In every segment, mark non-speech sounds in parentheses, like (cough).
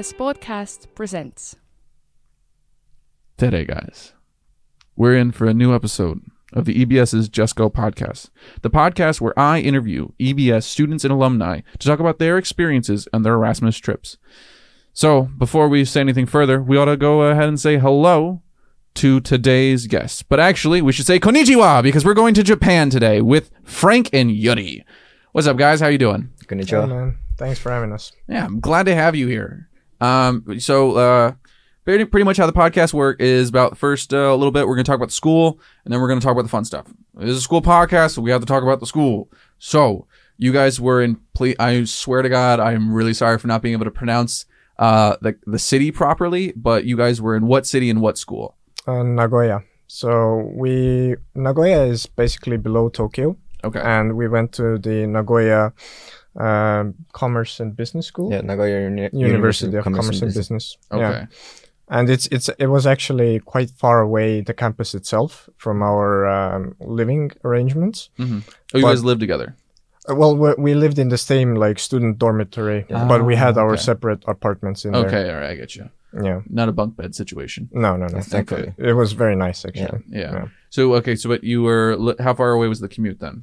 EBS Podcast presents. Today, guys, we're in for a new episode of the EBS's Just Go podcast, the podcast where I interview EBS students and alumni to talk about their experiences and their Erasmus trips. So, before we say anything further, we ought to go ahead and say hello to today's guest. But actually, we should say konnichiwa because we're going to Japan today with Frank and Yuri. What's up, guys? How you doing? Hey, Konnichiwa. man. Thanks for having us. Yeah, I'm glad to have you here. Um, so uh, pretty pretty much how the podcast work is about first uh, a little bit we're gonna talk about the school, and then we're gonna talk about the fun stuff. This is a school podcast, so we have to talk about the school. So you guys were in. Ple- I swear to God, I'm really sorry for not being able to pronounce uh the the city properly. But you guys were in what city and what school? Uh, Nagoya. So we Nagoya is basically below Tokyo, Okay. and we went to the Nagoya um, Commerce and Business School, Yeah, Nagoya Uni- University of Commerce, and Business. okay. Yeah. And it's it's it was actually quite far away the campus itself from our um, living arrangements. hmm Oh, you But- guys live together. Uh, Well, we, we lived in the same like student dormitory, Yeah. but we had our okay. separate apartments in there. Okay, all right, I get you. Yeah. Not a bunk bed situation. No, no, no. Yeah, thankfully. It was very nice actually. Yeah. Yeah. So okay, so but you were how far away was the commute then?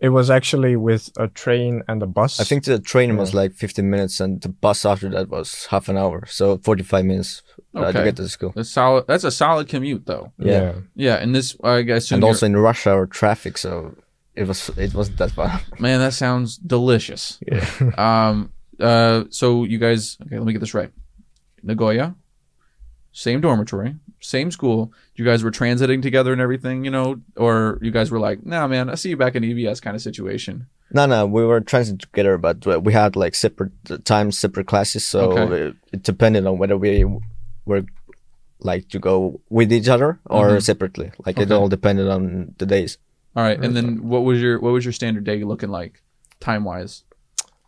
It was actually with a train and a bus. I think the train was like 15 minutes and the bus after that was half an hour. So 45 minutes uh, to get to the school. That's solid. That's a solid commute, though. Yeah. Yeah, and this I guess. And also in rush hour traffic. So it was it wasn't that far. (laughs) man, that sounds delicious. Yeah. (laughs) Um. Uh. So you guys. Okay. Let me get this right. Nagoya, same dormitory, same school. You guys were transiting together and everything, you know, or you guys were like, "Nah, man, I see you back in EBS kind of situation." no, no, we were transiting together, but we had like separate uh, times, separate classes. So Okay. it, it depended on whether we were like to go with each other or Mhm. separately. Like it all depended on the days. All right. And then what was your what was your standard day looking like, time wise?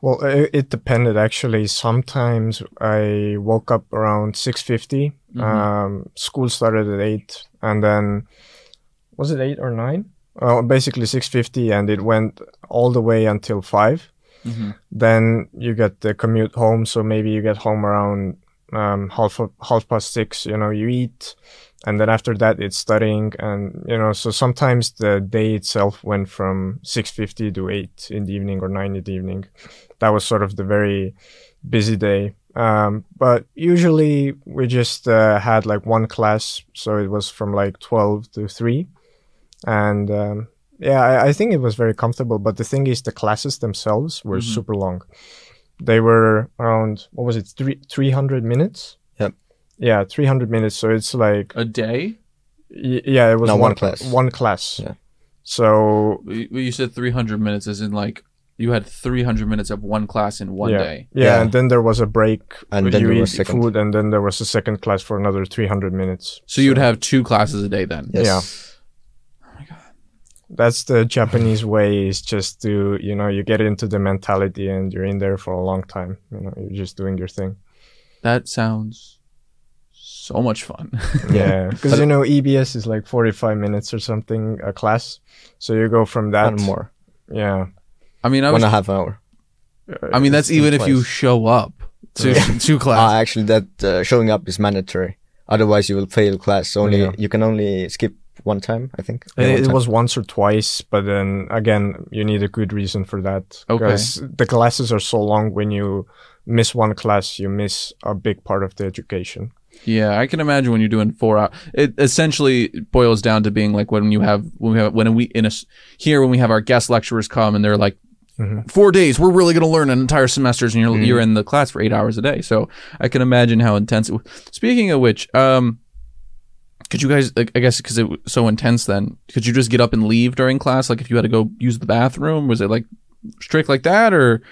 Well, it, it depended actually. Sometimes I woke up around six Mhm. Um, school started at eight, and then was it eight or nine? Well, basically six fifty, and it went all the way until five. Mm-hmm. Then you get the commute home, so maybe you get home around um, half of, half past six. You know, you eat, and then after that it's studying, and you know, so sometimes the day itself went from six fifty to eight in the evening or nine in the evening. That was sort of the very busy day. Um, but usually we just uh, had like one class, so it was from like twelve to three, and um, yeah, I, I think it was very comfortable. But the thing is, the classes themselves were Mhm. super long. They were around what was it, three three hundred minutes? Yep. Yeah, three hundred minutes. So it's like A day? y- yeah, it was No, one, one class. One class. Yeah. So You you said 300 minutes, as in like you had 300 minutes of one class in one yeah, day. Yeah, Yeah. and then there was a break. And where then you there eat was second. food, and then there was a second class for another three hundred minutes. So you'd have two classes a day then. Yes. Yeah. Oh my god. That's the Japanese way is just to you know you get into the mentality and you're in there for a long time. You know, you're just doing your thing. That sounds so much fun. (laughs) Yeah, because you know EBS is like 45 minutes or something a class, so you go from that. And more. Yeah, I mean, I One was. and a half hour. I mean, that's It's even if you show up to (laughs) to class. Ah, actually, that uh, showing up is mandatory. Otherwise, you will fail class. Only Yeah. you can only skip one time, I think. It, Yeah, it time. was once or twice, but then again, you need a good reason for that. Okay. Because the classes are so long. When you miss one class, you miss a big part of the education. Yeah, I can imagine when you're doing four hours. It essentially boils down to being like when you have when we have when we in a s- here when we have our guest lecturers come and they're like Mhm. four days we're really going to learn an entire semesters and you're Mhm. you're in the class for eight hours a day. So I can imagine how intense. it w- Speaking of which, um, could you guys like I guess because it was so intense then could you just get up and leave during class like if you had to go use the bathroom was it like strict like that or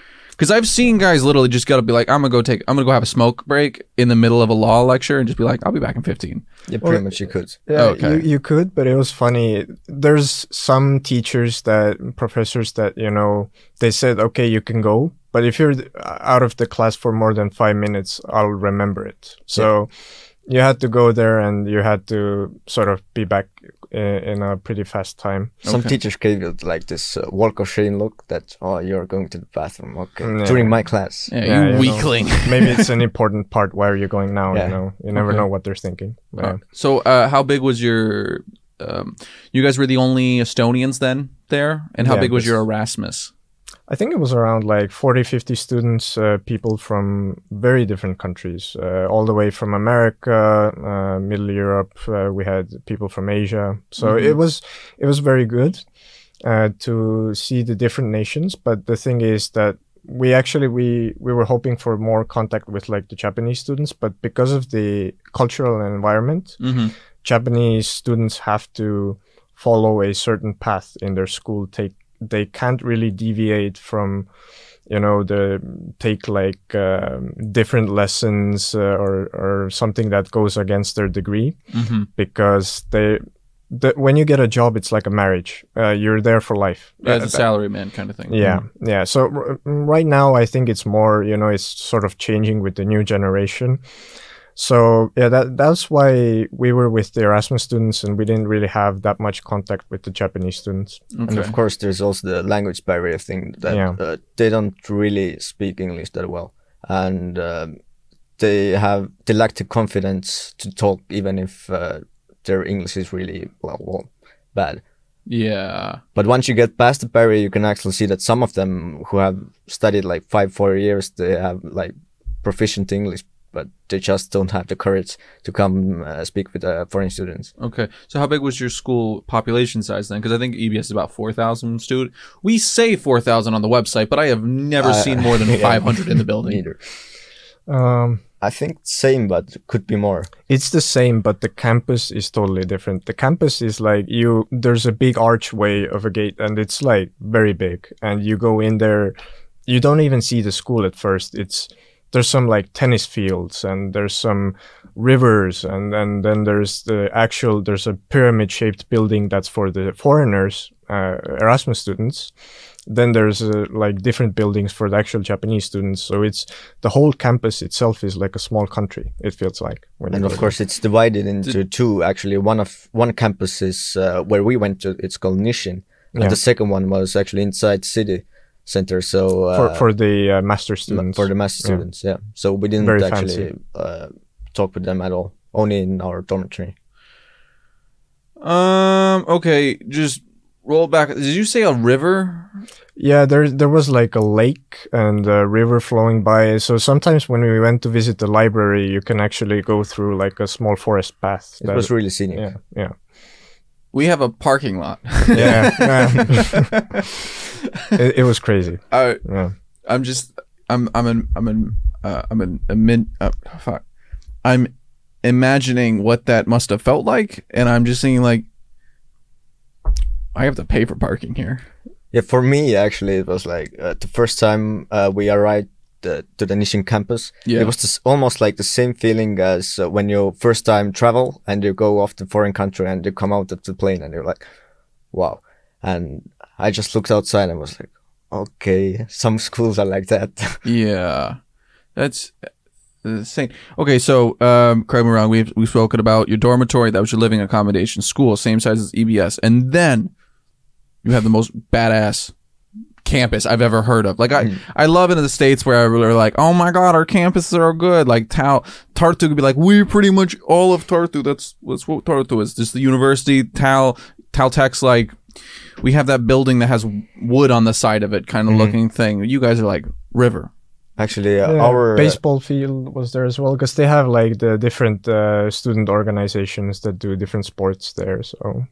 because I've seen guys literally just gotta be like, I'm gonna go take, I'm gonna go have a smoke break in the middle of a law lecture and just be like, I'll be back in 15. Yeah, Well, pretty much you could. Yeah, Okay. you, you could, but it was funny. There's some teachers that, professors that, you know, they said, okay, you can go. But if you're out of the class for more than five minutes, I'll remember it. So you had to go there and you had to sort of be back in, in a pretty fast time. Some Okay. teachers gave you like this uh, walk of shame look that oh you're going to the bathroom okay yeah. during my class. Yeah, Yeah, you you know. weakling. (laughs) Maybe it's an important part. Where are you going now? Yeah. You know, you never Okay. know what they're thinking. But, Uh, so, uh, how big was your? Um, you guys were the only Estonians then there, and how Yeah, big was your Erasmus? I think it was around like 40, 50 students, uh, people from very different countries, uh, all the way from America, uh, Middle Europe. Uh, we had people from Asia, so Mhm. it was it was very good uh, to see the different nations. But the thing is that we actually we we were hoping for more contact with like the Japanese students, but because of the cultural environment, Mm-hmm. Japanese students have to follow a certain path in their school. Take they can't really deviate from, you know, the take like um, different lessons uh, or or something that goes against their degree Mm-hmm. because they. The, when you get a job, it's like a marriage. Uh, you're there for life. As Uh, a salary man kind of thing. yeah, yeah. So r- right now, I think it's more, you know, it's sort of changing with the new generation. So yeah, that that's why we were with the Erasmus students, and we didn't really have that much contact with the Japanese students. Okay. And of course, there's also the language barrier thing that Yeah. uh, they don't really speak English that well, and um, they have they lack the confidence to talk even if uh, their English is really well, well bad. Yeah. But once you get past the barrier, you can actually see that some of them who have studied like five, four years, they have like proficient English, but they just don't have the courage to come uh, speak with uh, foreign students. Okay. So, how big was your school population size then? Because I think EBS is about four thousand students. We say four thousand on the website, but I have never Uh, seen more than (laughs) yeah. five hundred in the building. Neither. Um, I think same, but could be more. it's the same, but the campus is totally different. The campus is like you. There's a big archway of a gate, and it's like very big. And you go in there, you don't even see the school at first. It's there's some like tennis fields, and there's some rivers, and and then there's the actual there's a pyramid shaped building that's for the foreigners, uh, Erasmus students. Then there's uh, like different buildings for the actual Japanese students. So it's the whole campus itself is like a small country. It feels like. When And go of there. course, it's divided into two. Actually, one of one campus is uh, where we went to. It's called Nisshin, and Yeah. the second one was actually inside city center. So uh, for for the uh, master students. for the master Yeah. students, yeah. So we didn't Very actually uh, talk with them at all. Only in our dormitory. Um. Okay. Just roll back. Did you say a river? yeah, there there was like a lake and a river flowing by. So sometimes when we went to visit the library, you can actually go through like a small forest path. It that- was really scenic. yeah, yeah, We have a parking lot. yeah. yeah. (laughs) it, it was crazy. I, Yeah. I'm just. I'm. I'm. An, I'm. An, uh, I'm. An, a min, uh, fuck. I'm imagining what that must have felt like, and I'm just thinking like, I have to pay for parking here. Yeah, for me actually, it was like uh, the first time uh, we arrived uh, to the Nisshin campus. Yeah. It was just almost like the same feeling as uh, when you first time travel and you go off to foreign country and you come out of the plane and you're like, wow. And I just looked outside and was like, okay, some schools are like that. (laughs) Yeah, that's insane. Okay, so um, correct me wrong. We've we've spoken about your dormitory. That was your living accommodation, school, same size as EBS, and then you have the most badass campus I've ever heard of. Like I, I love it in the states where we're like, oh my god, our campuses are good. Like Tal Tartu could be like, we're pretty much all of Tartu. That's that's what Tartu is. Just the university. Tal Tal Tech's like, we have that building that has wood on the side of it, kind of looking thing. You guys are like river. Actually, uh, Yeah, our uh, baseball field was there as well because they have like the different uh, student organizations that do different sports there. So,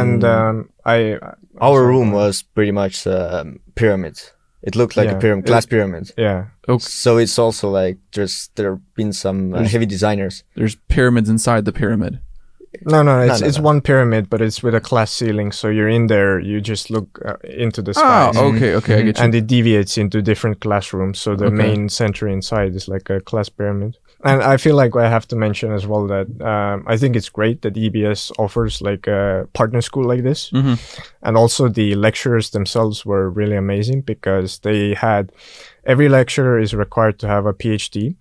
and um, I our room was pretty much a pyramid. It looked like Yeah. a pyramid, glass pyramid. yeah, So it's also like there's there have been some uh, heavy designers. There's pyramids inside the pyramid. no, no, it's no, it's no. one pyramid, but it's with a glass ceiling. So you're in there, you just look uh, into the sky. Oh, okay, okay, I get you. and it deviates into different classrooms. So the Okay. main center inside is like a class pyramid. And I feel like I have to mention as well that um, I think it's great that EBS offers like a partner school like this, Mhm. and also the lecturers themselves were really amazing because they had every lecturer is required to have a PhD,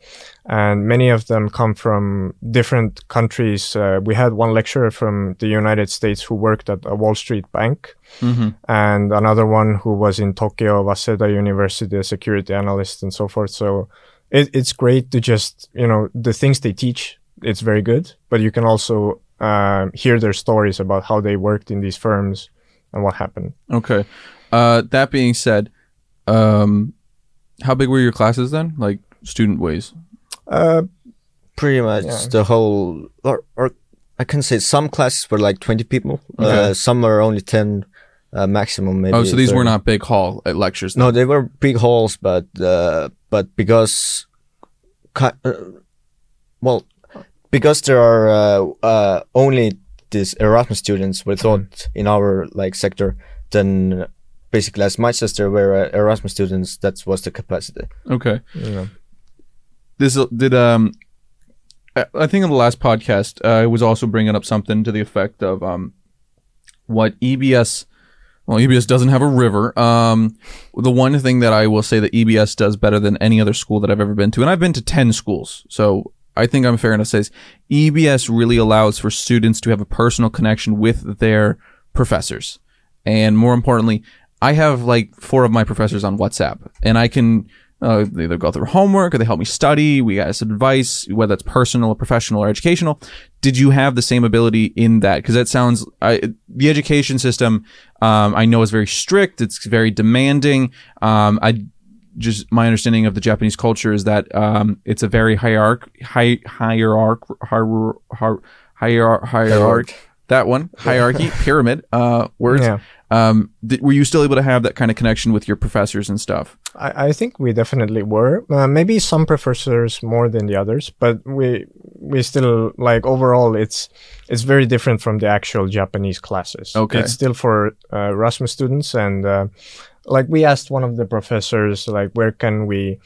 and many of them come from different countries. Uh, we had one lecturer from the United States who worked at a Wall Street bank, hmm and another one who was in Tokyo Waseda University, a security analyst, and so forth. So it, it's great to just you know the things they teach. It's very good, but you can also um, hear their stories about how they worked in these firms and what happened. Okay. Uh, that being said, um, how big were your classes then? Like student ways? Uh, Pretty much Yeah. the whole, or, or I can say some classes were like 20 people. Okay. Uh, some were only 10 uh, maximum. Maybe oh, so these were not big hall uh, lectures. No, they were big halls, but uh, but because, uh, well, because there are uh, uh, only these Erasmus students we thought in our like sector, then basically as much as there were uh, Erasmus students, that was the capacity. Okay. know. This did um. I I think in the last podcast, I was also bringing up something to the effect of um, what EBS. Well, EBS doesn't have a river. Um, the one thing that I will say that EBS does better than any other school that I've ever been to, and I've been to ten schools, so I think I'm fair enough to say, EBS really allows for students to have a personal connection with their professors, and more importantly, I have like four of my professors on WhatsApp, and I can uh, they either go through homework or they help me study. We got some advice, whether it's personal or professional or educational. Did you have the same ability in that? Because that sounds I, the education system. Um, I know is very strict. It's very demanding. Um, I just my understanding of the Japanese culture is that um, it's a very hierarch hi, hierarch hier, hier, hier, hierarch that one hierarchy (laughs) pyramid uh, words. Yeah. Um, th- were you still able to have that kind of connection with your professors and stuff? I, I think we definitely were. Uh, maybe some professors more than the others, but we we still like overall it's it's very different from the actual Japanese classes. Okay. it's still for uh, Erasmus students, and uh, like we asked one of the professors, like where can we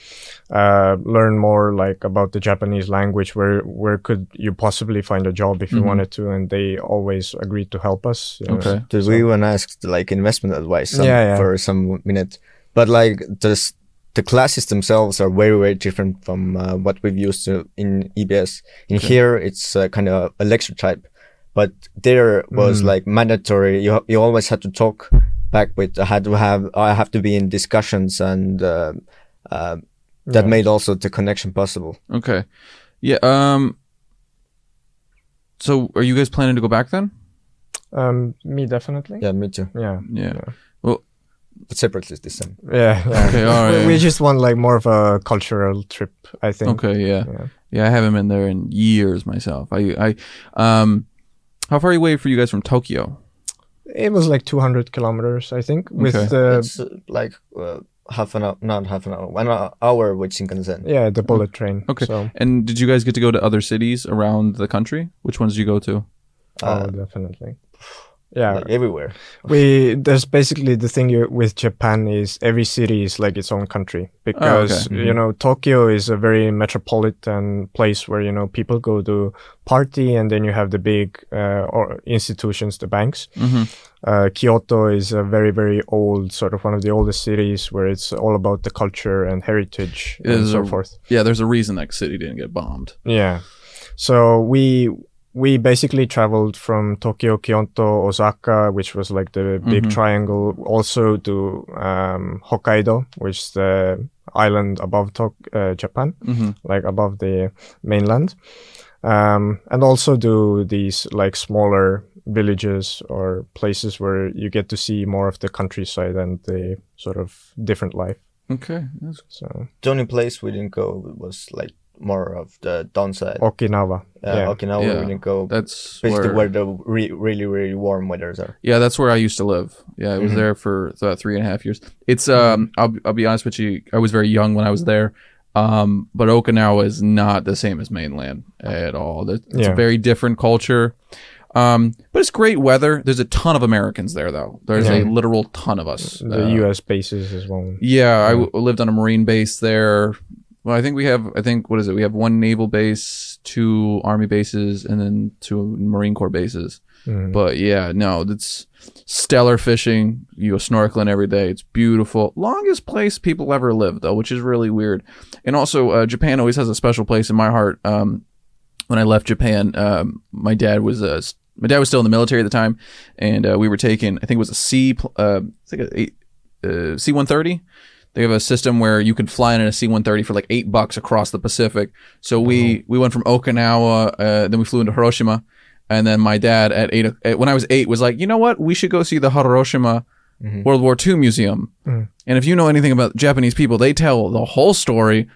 uh, learn more like about the Japanese language? Where where could you possibly find a job if you Mhm. wanted to? And they always agreed to help us. you know. Okay. Did we even asked like investment advice some, Yeah, yeah. for some minute? But like this, the classes themselves are very very different from uh, what we've used to in EBS. In Okay. here, it's uh, kind of a lecture type, but there was Mm. like mandatory. You you always had to talk back with. I had to have. I have to be in discussions, and uh, uh, that Yeah. made also the connection possible. Okay. Yeah. Um. So, are you guys planning to go back then? Um, me definitely. Yeah, me too. Yeah. Yeah. Well But separately this time. Yeah. yeah. (laughs) Okay, all We- We just want like more of a cultural trip, I think. Okay. Yeah. Yeah. Yeah. I haven't been there in years myself. I. I. Um. How far away for you guys from Tokyo? It was like 200 kilometers, I think, with Okay. the it's uh, like uh, half an hour, not half an hour, one hour with Shinkansen. yeah the bullet train. Okay. So, And did you guys get to go to other cities around the country? Which ones did you go to? oh, Uh, definitely. Yeah, like everywhere. we there's basically the thing you, with Japan is every city is like its own country because okay. you know Tokyo is a very metropolitan place where you know people go to party and then you have the big uh, or institutions, the banks. Mm-hmm. Uh, Kyoto is a very very old sort of one of the oldest cities where it's all about the culture and heritage It and so a- forth. Yeah. There's a reason that city didn't get bombed. Yeah. So we we basically traveled from Tokyo, Kyoto, Osaka, which was like the big Mhm. triangle, also to um, Hokkaido, which is the island above Tok- uh, Japan, Mm-hmm. like above the mainland. Um, and also do these like smaller villages or places where you get to see more of the countryside and the sort of different life. Okay. That's So The only place we didn't go was like more of the downside. Okinawa. uh, yeah. Okinawa Yeah. we didn't go. that's Basically, where, where, the re- really really warm weathers are. Yeah, that's where I used to live. Yeah, I was Mhm. there for uh, three and a half years. It's um, I'll I'll be honest with you. I was very young when I was there. Um, but Okinawa is not the same as mainland at all. It's it's a very different culture. Um, but it's great weather. There's a ton of Americans there, though. There's a literal ton of us. The Uh, U.S. bases as well. Yeah, I Yeah. w- lived on a marine base there. Well, I think we have. I think what is it? We have one naval base, two army bases, and then two Marine Corps bases. Mm. But yeah, no, it's stellar fishing. You go snorkeling every day. It's beautiful. Longest place people ever lived, though, which is really weird. And also, uh, Japan always has a special place in my heart. Um, when I left Japan, um, my dad was uh, my dad was still in the military at the time, and uh, we were taking. I think it was a C. Uh, it's like a uh, C one thirty. They have a system where you can fly in a C one thirty for like eight bucks across the Pacific. So we we went from Okinawa, uh, then we flew into Hiroshima, and then my dad at eight at, when I was eight was like, you know what, we should go see the Hiroshima World War II museum. Mm. And if you know anything about Japanese people, they tell the whole story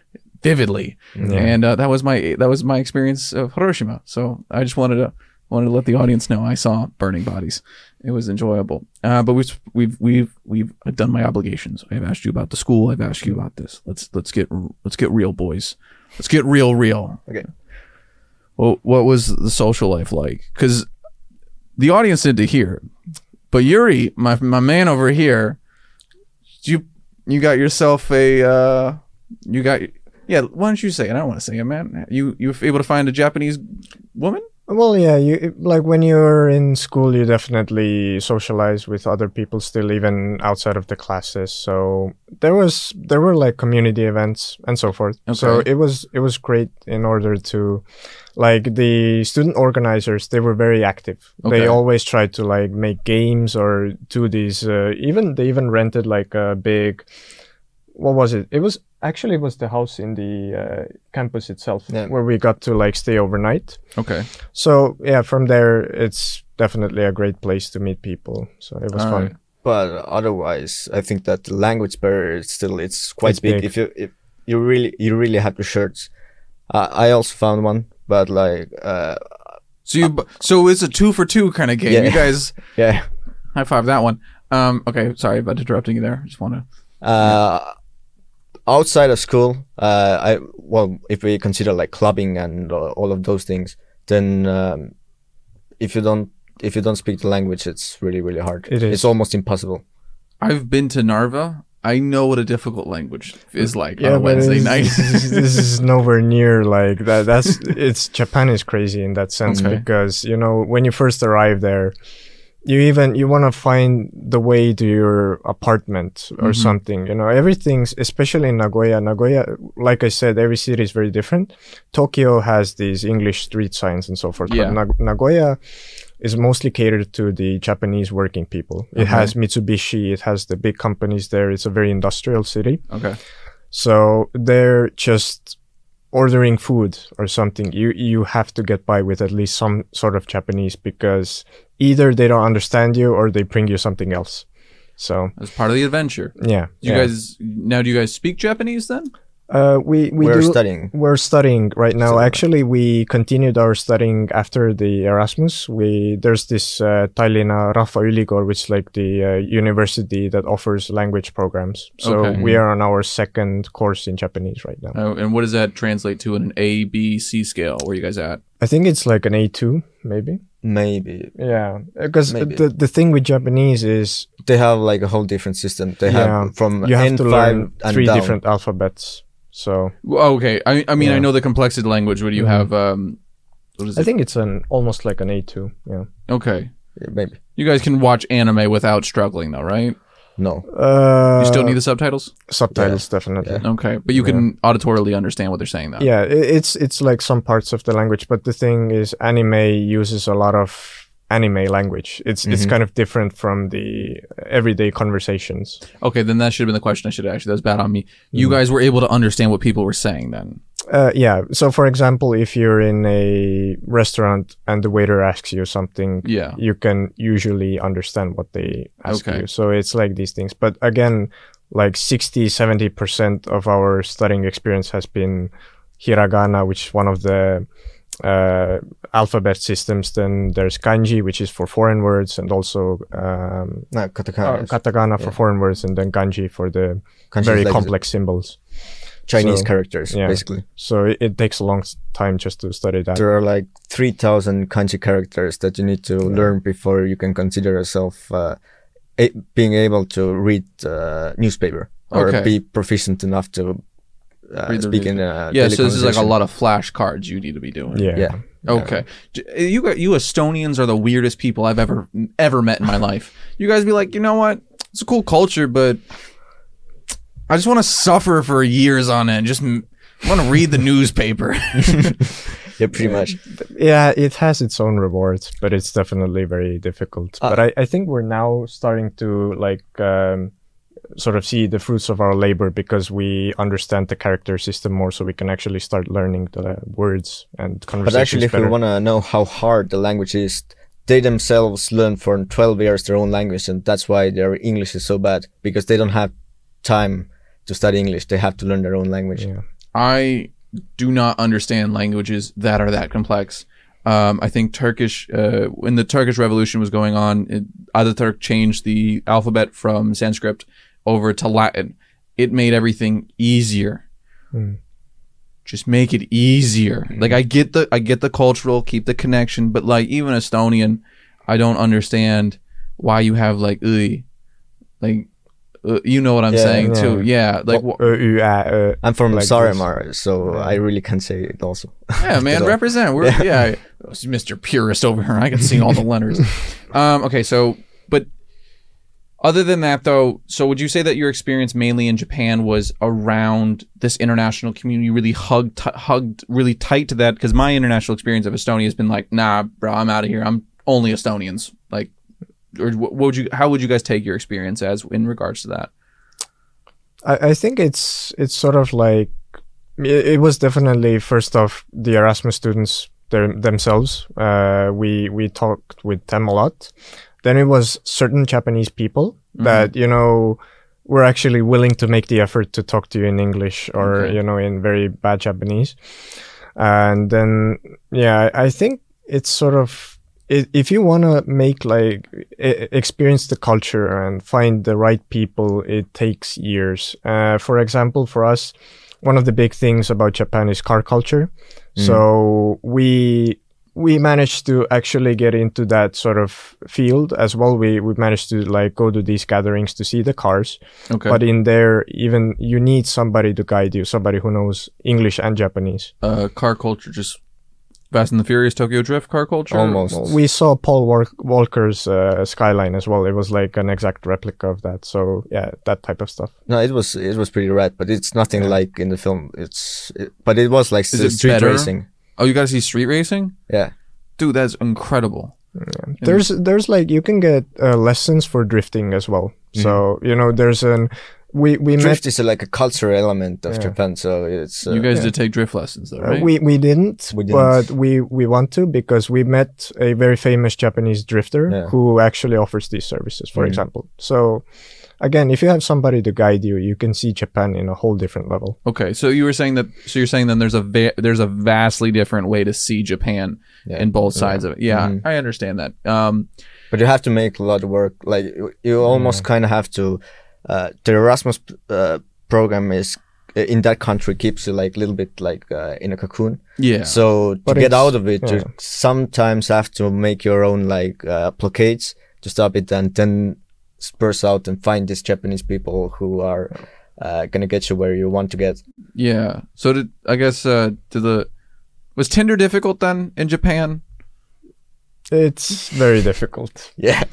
vividly. And uh, that was my that was my experience of Hiroshima. So I just wanted to wanted to let the audience know I saw burning bodies. It was enjoyable. Uh, but we've we've we've we've done my obligations. I've asked you about the school. I've asked you about this. Let's let's get let's get real, boys. Let's get real, real. Okay. Well, what was the social life like? Because the audience need to hear. But Yuri, my my man over here, you you got yourself a uh, you got yeah. Why don't you say it? I don't want to say it, man. You you were able to find a Japanese woman? Well, yeah, you like when you're in school, you definitely socialize with other people still, even outside of the classes. So there was there were like community events and so forth. So it was it was great in order to, like the student organizers, they were very active. Okay. They always tried to like make games or do these. Uh, even they even rented like a big. What was it? It was actually it was the house in the uh, campus itself Yeah. where we got to like stay overnight. Okay. So yeah, from there it's definitely a great place to meet people. So it was All fun. right. But otherwise, I think that the language barrier is still it's quite It's big. big. If you if you really you really have the shirts. Uh, I also found one, but like uh, So you so it's a two for two kind of game. Yeah. You guys (laughs) yeah, high five that one. Um. Okay. Sorry about interrupting you there. I Just want to. uh, outside of school, uh, I well, if we consider like clubbing and uh, all of those things, then um, if you don't if you don't speak the language, it's really really hard. It is. It's almost impossible. I've been to Narva. I know what a difficult language is like on a Wednesday it's- night. this, is, this (laughs) is nowhere near like that. That's it's Japan is crazy in that sense Okay. because you know when you first arrive there, you even you want to find the way to your apartment or Mm-hmm. something. You know everything's especially in Nagoya. Nagoya, like I said, every city is very different. Tokyo has these English street signs and so forth, Yeah. but Nag- Nagoya is mostly catered to the Japanese working people. It Okay. has Mitsubishi, it has the big companies there. It's a very industrial city. okay. So they're just ordering food or something. You you have to get by with at least some sort of Japanese because either they don't understand you or they bring you something else. So As part of the adventure. yeah, Do you yeah. guys now? Do you guys speak Japanese then? uh, we we We're do, studying. We're studying right now. Studying. Actually, we continued our studying after the Erasmus. We there's this uh, Tallinna Rahva Ülikool, which is like the uh, university that offers language programs. So Okay. we are on our second course in Japanese right now. Oh, and what does that translate to in an A, B, C scale? Where you guys at? I think it's like an A2, maybe. Maybe Yeah, because the the thing with Japanese is they have like a whole different system. They Yeah, have from you have N5 to learn and three down. different alphabets. So Well, okay. I, I mean, I know the complexity language. What do you Mhm. have? Um, what is I it? think it's an almost like an A2. Yeah. okay. Yeah, Maybe You guys can watch anime without struggling, though, right? No. Uh, You still need the subtitles. subtitles, definitely. Yeah. Okay, but you can auditorily understand what they're saying, though. Yeah, it's it's like some parts of the language, but the thing is, anime uses a lot of anime language. It's it's Mhm. kind of different from the everyday conversations. Okay, then that should have been the question I should have asked you. That was bad on me. You Mm-hmm. guys were able to understand what people were saying then. Uh, yeah. So, for example, if you're in a restaurant and the waiter asks you something, Yeah. you can usually understand what they ask Okay. you. So it's like these things. But again, like 60, 70% of our studying experience has been hiragana, which is one of the uh, alphabet systems. Then there's kanji, which is for foreign words, and also um, No, uh, katakana. is katakana for foreign words, and then kanji for the kanji very like complex symbols. Chinese so- characters, yeah. basically. So it, it takes a long time just to study that. There are like 3,000 kanji characters that you need to learn before you can consider yourself uh, a- being able to read uh, newspaper or Okay. be proficient enough to uh, speaking. Uh, yeah, so this is like a lot of flashcards you need to be doing. Yeah. Yeah. Okay. J- You got you Estonians are the weirdest people I've ever ever met in my life. You guys be like, you know what? It's a cool culture, but I just want to suffer for years on end. Just m- want to read the newspaper. (laughs) Yeah, pretty much. yeah it has its own rewards but it's definitely very difficult Uh, but I, I think we're now starting to like um, sort of see the fruits of our labor because we understand the character system more so we can actually start learning the words and conversations But conversations actually, if better. we want to know how hard the language is, they themselves learn for 12 years their own language, and that's why their English is so bad because they don't have time to study English. They have to learn their own language. yeah. I do not understand languages that are that complex. Um, I think Turkish, uh, when the Turkish Revolution was going on, it, Ataturk changed the alphabet from Sanskrit over to Latin. It made everything easier. Hmm. Just make it easier. Like I get the I get the cultural, keep the connection, but like even Estonian, I don't understand why you have like "ui." like uh, you know what I'm Yeah, saying yeah. too. Yeah, like wh- Ö, ü, ä, ö. I'm from Like this. Saaremaa, so I really can say it also. (laughs) Yeah, man, (laughs) represent. We're yeah, (laughs) Mr. Purist over here. I can sing all the letters. Um, okay, so but other than that, though, so would you say that your experience mainly in Japan was around this international community? Really hugged, t- hugged really tight to that? Because my international experience of Estonia has been like, nah, bro, I'm out of here. I'm only Estonians. Like, or what would you? How would you guys take your experience as in regards to that? I, I think it's it's sort of like it, it was definitely first off the Erasmus students their, themselves. Uh, we we talked with them a lot. Then it was certain Japanese people that you know were actually willing to make the effort to talk to you in English or Okay. you know in very bad Japanese. And then yeah, I think it's sort of if you want to make like experience the culture and find the right people it takes years uh, for example for us one of the big things about japan is car culture so we we managed to actually get into that sort of field as well we we managed to like go to these gatherings to see the cars Okay, but in there even you need somebody to guide you somebody who knows english and japanese uh, car culture, just Fast and the Furious, Tokyo Drift car culture. Almost. we saw Paul Walk- Walker's uh, skyline as well. It was like an exact replica of that. So yeah, that type of stuff. No, it was it was pretty rad, but it's nothing like in the film. It's it, but it was like Is s- it street better? racing. Oh, you got to see street racing, Yeah, dude. That's incredible. There's there's like you can get uh, lessons for drifting as well. So you know there's an we we drift met is a, like a cultural element of Yeah. Japan. So it's uh, you guys yeah. did take drift lessons though, uh, right? we we didn't, We didn't. but we we want to because we met a very famous Japanese drifter Yeah. who actually offers these services. For Mm. example, so. Again, if you have somebody to guide you, you can see Japan in a whole different level. okay, so you were saying that. So you're saying then there's a va- there's a vastly different way to see Japan Yeah. in both sides of it. Yeah, Mhm. I understand that. Um, but you have to make a lot of work. Like you- you almost kind of have to. Uh, the Erasmus uh, program is uh, in that country keeps you like a little bit like uh, in a cocoon. yeah. So to But get out of it, you sometimes have to make your own like uh, blockades to stop it, and then spurs out and find these Japanese people who are uh, gonna get you where you want to get. yeah. So did I guess uh, did the was Tinder difficult then in Japan? It's very difficult. (laughs) Yeah,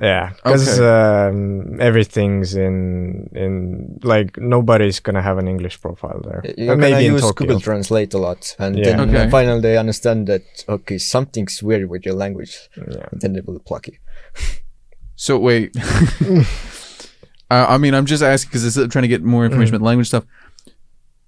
Yeah, because Okay. um, everything's in in like nobody's gonna have an English profile there. you're Uh, gonna use Tokyo. Google Translate a lot, and Yeah. then Okay. finally they understand that okay, something's weird with your language, Yeah. and then they will pluck you. (laughs) So wait. (laughs) uh, I mean, I'm just asking because I'm trying to get more information about language stuff.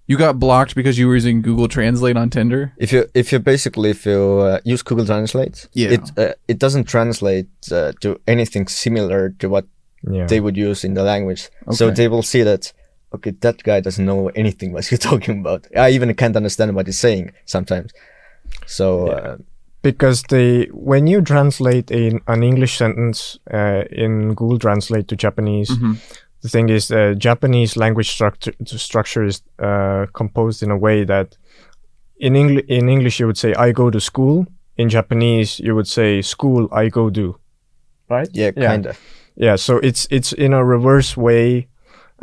You got blocked because you were using Google Translate on Tinder. If you if you basically if you uh, use Google Translate, Yeah. it uh, it doesn't translate uh, to anything similar to what Yeah. they would use in the language. So Okay. they will see that, okay, that guy doesn't know anything (laughs) what you're talking about. I even can't understand what he's saying sometimes. So, uh, because they when you translate a, an English sentence uh, in Google Translate to Japanese, Mhm. the thing is uh, Japanese language structure structure is uh, composed in a way that in English in English you would say I go to school. In Japanese you would say school I go do. Right? yeah, Yeah. kind of. Yeah, so it's it's in a reverse way,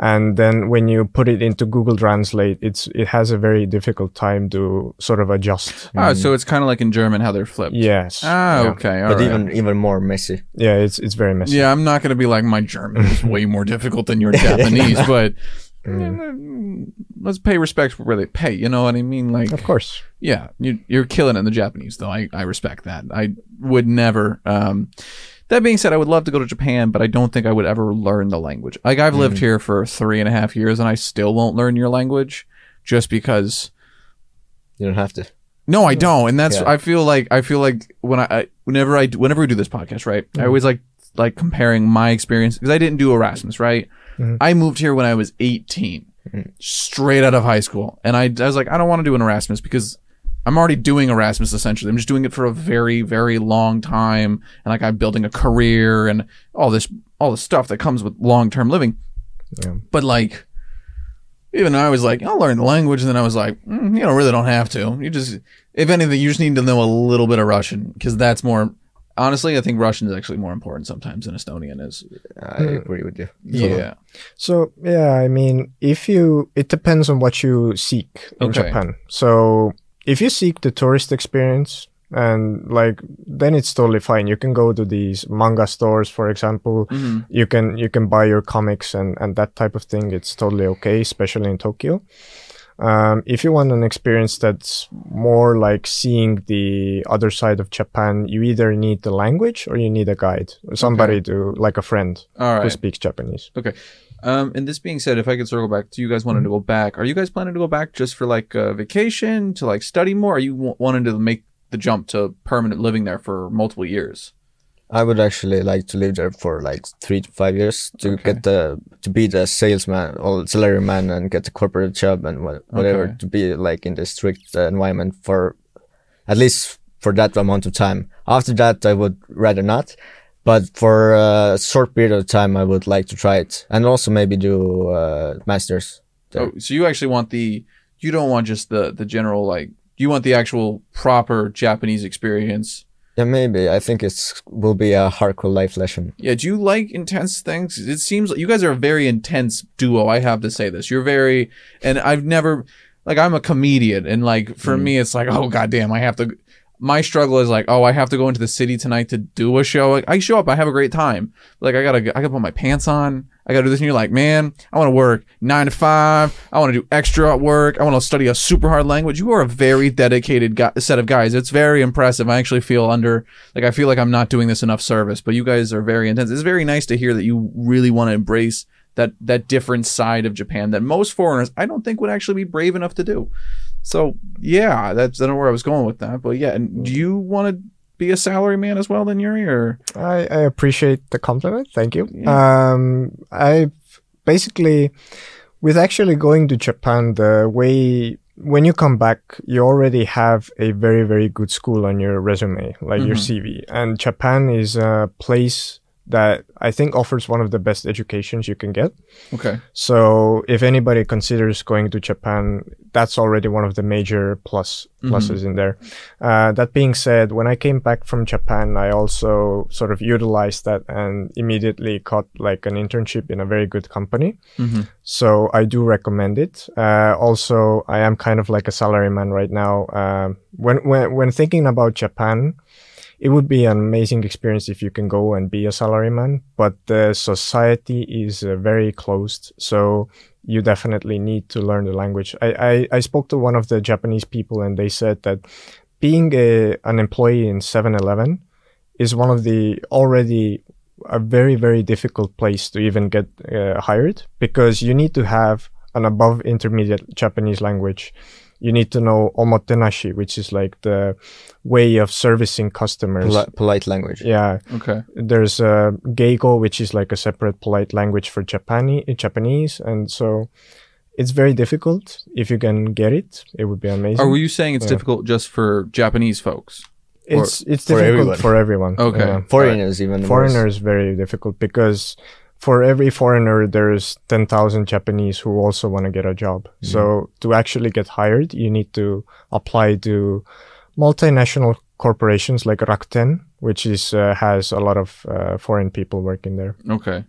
and then when you put it into Google Translate, it's it has a very difficult time to sort of adjust. Ah, so it's kind of like in German how they're flipped. Yes. Ah, yeah. okay. all but right. even even more messy. Yeah, it's it's very messy. Yeah, I'm not going to be like my German is way more difficult than your (laughs) Japanese, but Mm. eh, let's pay respect for where they pay. You know what I mean? Like, Of course. yeah, you, you're killing it in the Japanese, though. I, I respect that. I would never. Um, that being said, I would love to go to Japan, but I don't think I would ever learn the language. Like, I've lived mm. here for three and a half years, and I still won't learn your language just because. You don't have to. No, I don't, and that's Yeah. I feel like I feel like when I, I whenever I whenever we do this podcast, right? I mm. always like like comparing my experience because I didn't do Erasmus, right? Mhm. I moved here when I was 18, mm. straight out of high school, and I, I was like, I don't want to do an Erasmus because I'm already doing Erasmus essentially. I'm just doing it for a very very long time, and like I'm building a career and all this all the stuff that comes with long term living. Yeah. But like, even I was like, I'll learn the language, and then I was like, mm, you know, really don't have to. You just, if anything, you just need to know a little bit of Russian because that's more. Honestly, I think Russian is actually more important sometimes than Estonian is. I Hmm. agree with you. Yeah. So yeah, I mean, if you, it depends on what you seek in Okay. Japan. So if you seek the tourist experience, and like, then it's totally fine. You can go to these manga stores, for example. Mhm. You can you can buy your comics and and that type of thing. It's totally okay, especially in Tokyo. Um, if you want an experience that's more like seeing the other side of Japan, you either need the language or you need a guide, somebody to like a friend who speaks Japanese. Okay. Um, and this being said, if I could circle back, do you guys wanted to go back? Are you guys planning to go back just for like a vacation to like study more? Are you w- wanting to make the jump to permanent living there for multiple years? I would actually like to live there for like three to five years to Okay. get the to be the salesman or salary man and get the corporate job and what, whatever Okay. to be like in the strict uh, environment for at least for that amount of time. After that, I would rather not. But for a short period of time, I would like to try it and also maybe do uh, masters. there. Oh, so you actually want the you don't want just the the general like you want the actual proper Japanese experience. Yeah, maybe. I think it's will be a hardcore life lesson. Yeah, do you like intense things? It seems like you guys are a very intense duo. I have to say this. You're very, and I've never, like, I'm a comedian, and like for me, it's like, oh goddamn, I have to. My struggle is like, oh, I have to go into the city tonight to do a show. Like, I show up, I have a great time. Like, I gotta, I gotta put my pants on. I gotta do this, and you're like, man, I want to work nine to five. I want to do extra work. I want to study a super hard language. You are a very dedicated set of guys. It's very impressive. I actually feel under, like, I feel like I'm not doing this enough service, but you guys are very intense. It's very nice to hear that you really want to embrace that that different side of Japan that most foreigners I don't think would actually be brave enough to do. So yeah, that's I don't know where I was going with that, but yeah. And do you want to be a salary man as well, then Yuri, or I, I appreciate the compliment. Thank you. Yeah. Um, I basically, with actually going to Japan, the way when you come back, you already have a very, very good school on your resume, like your Mhm. CV. And Japan is a place that I think offers one of the best educations you can get. okay, So if anybody considers going to Japan, that's already one of the major plus Mhm. pluses in there. Uh, that being said, when I came back from Japan, I also sort of utilized that and immediately got like an internship in a very good company. hmm So I do recommend it. Uh, also, I am kind of like a salaryman right now. Um, when when when thinking about Japan, it would be an amazing experience if you can go and be a salaryman. But the society is uh, very closed, so you definitely need to learn the language. I, I I spoke to one of the Japanese people, and they said that being a an employee in 7-Eleven is one of the already a very very difficult place to even get uh, hired because you need to have an above intermediate Japanese language. You need to know omotenashi, which is like the way of servicing customers. Poli- polite language. Yeah, okay, there's a uh, Keigo, which is like a separate polite language for Japani- Japanese, and so it's very difficult. If you can get it, it would be amazing. Are you saying it's Yeah. difficult just for Japanese folks? it's it's for difficult everyone. for everyone. Okay. Yeah. Foreigners even. worse. foreigners very difficult because for every foreigner there's 10,000 Japanese who also want to get a job. So to actually get hired, you need to apply to multinational corporations like Rakuten, which is uh, has a lot of uh, foreign people working there. Okay,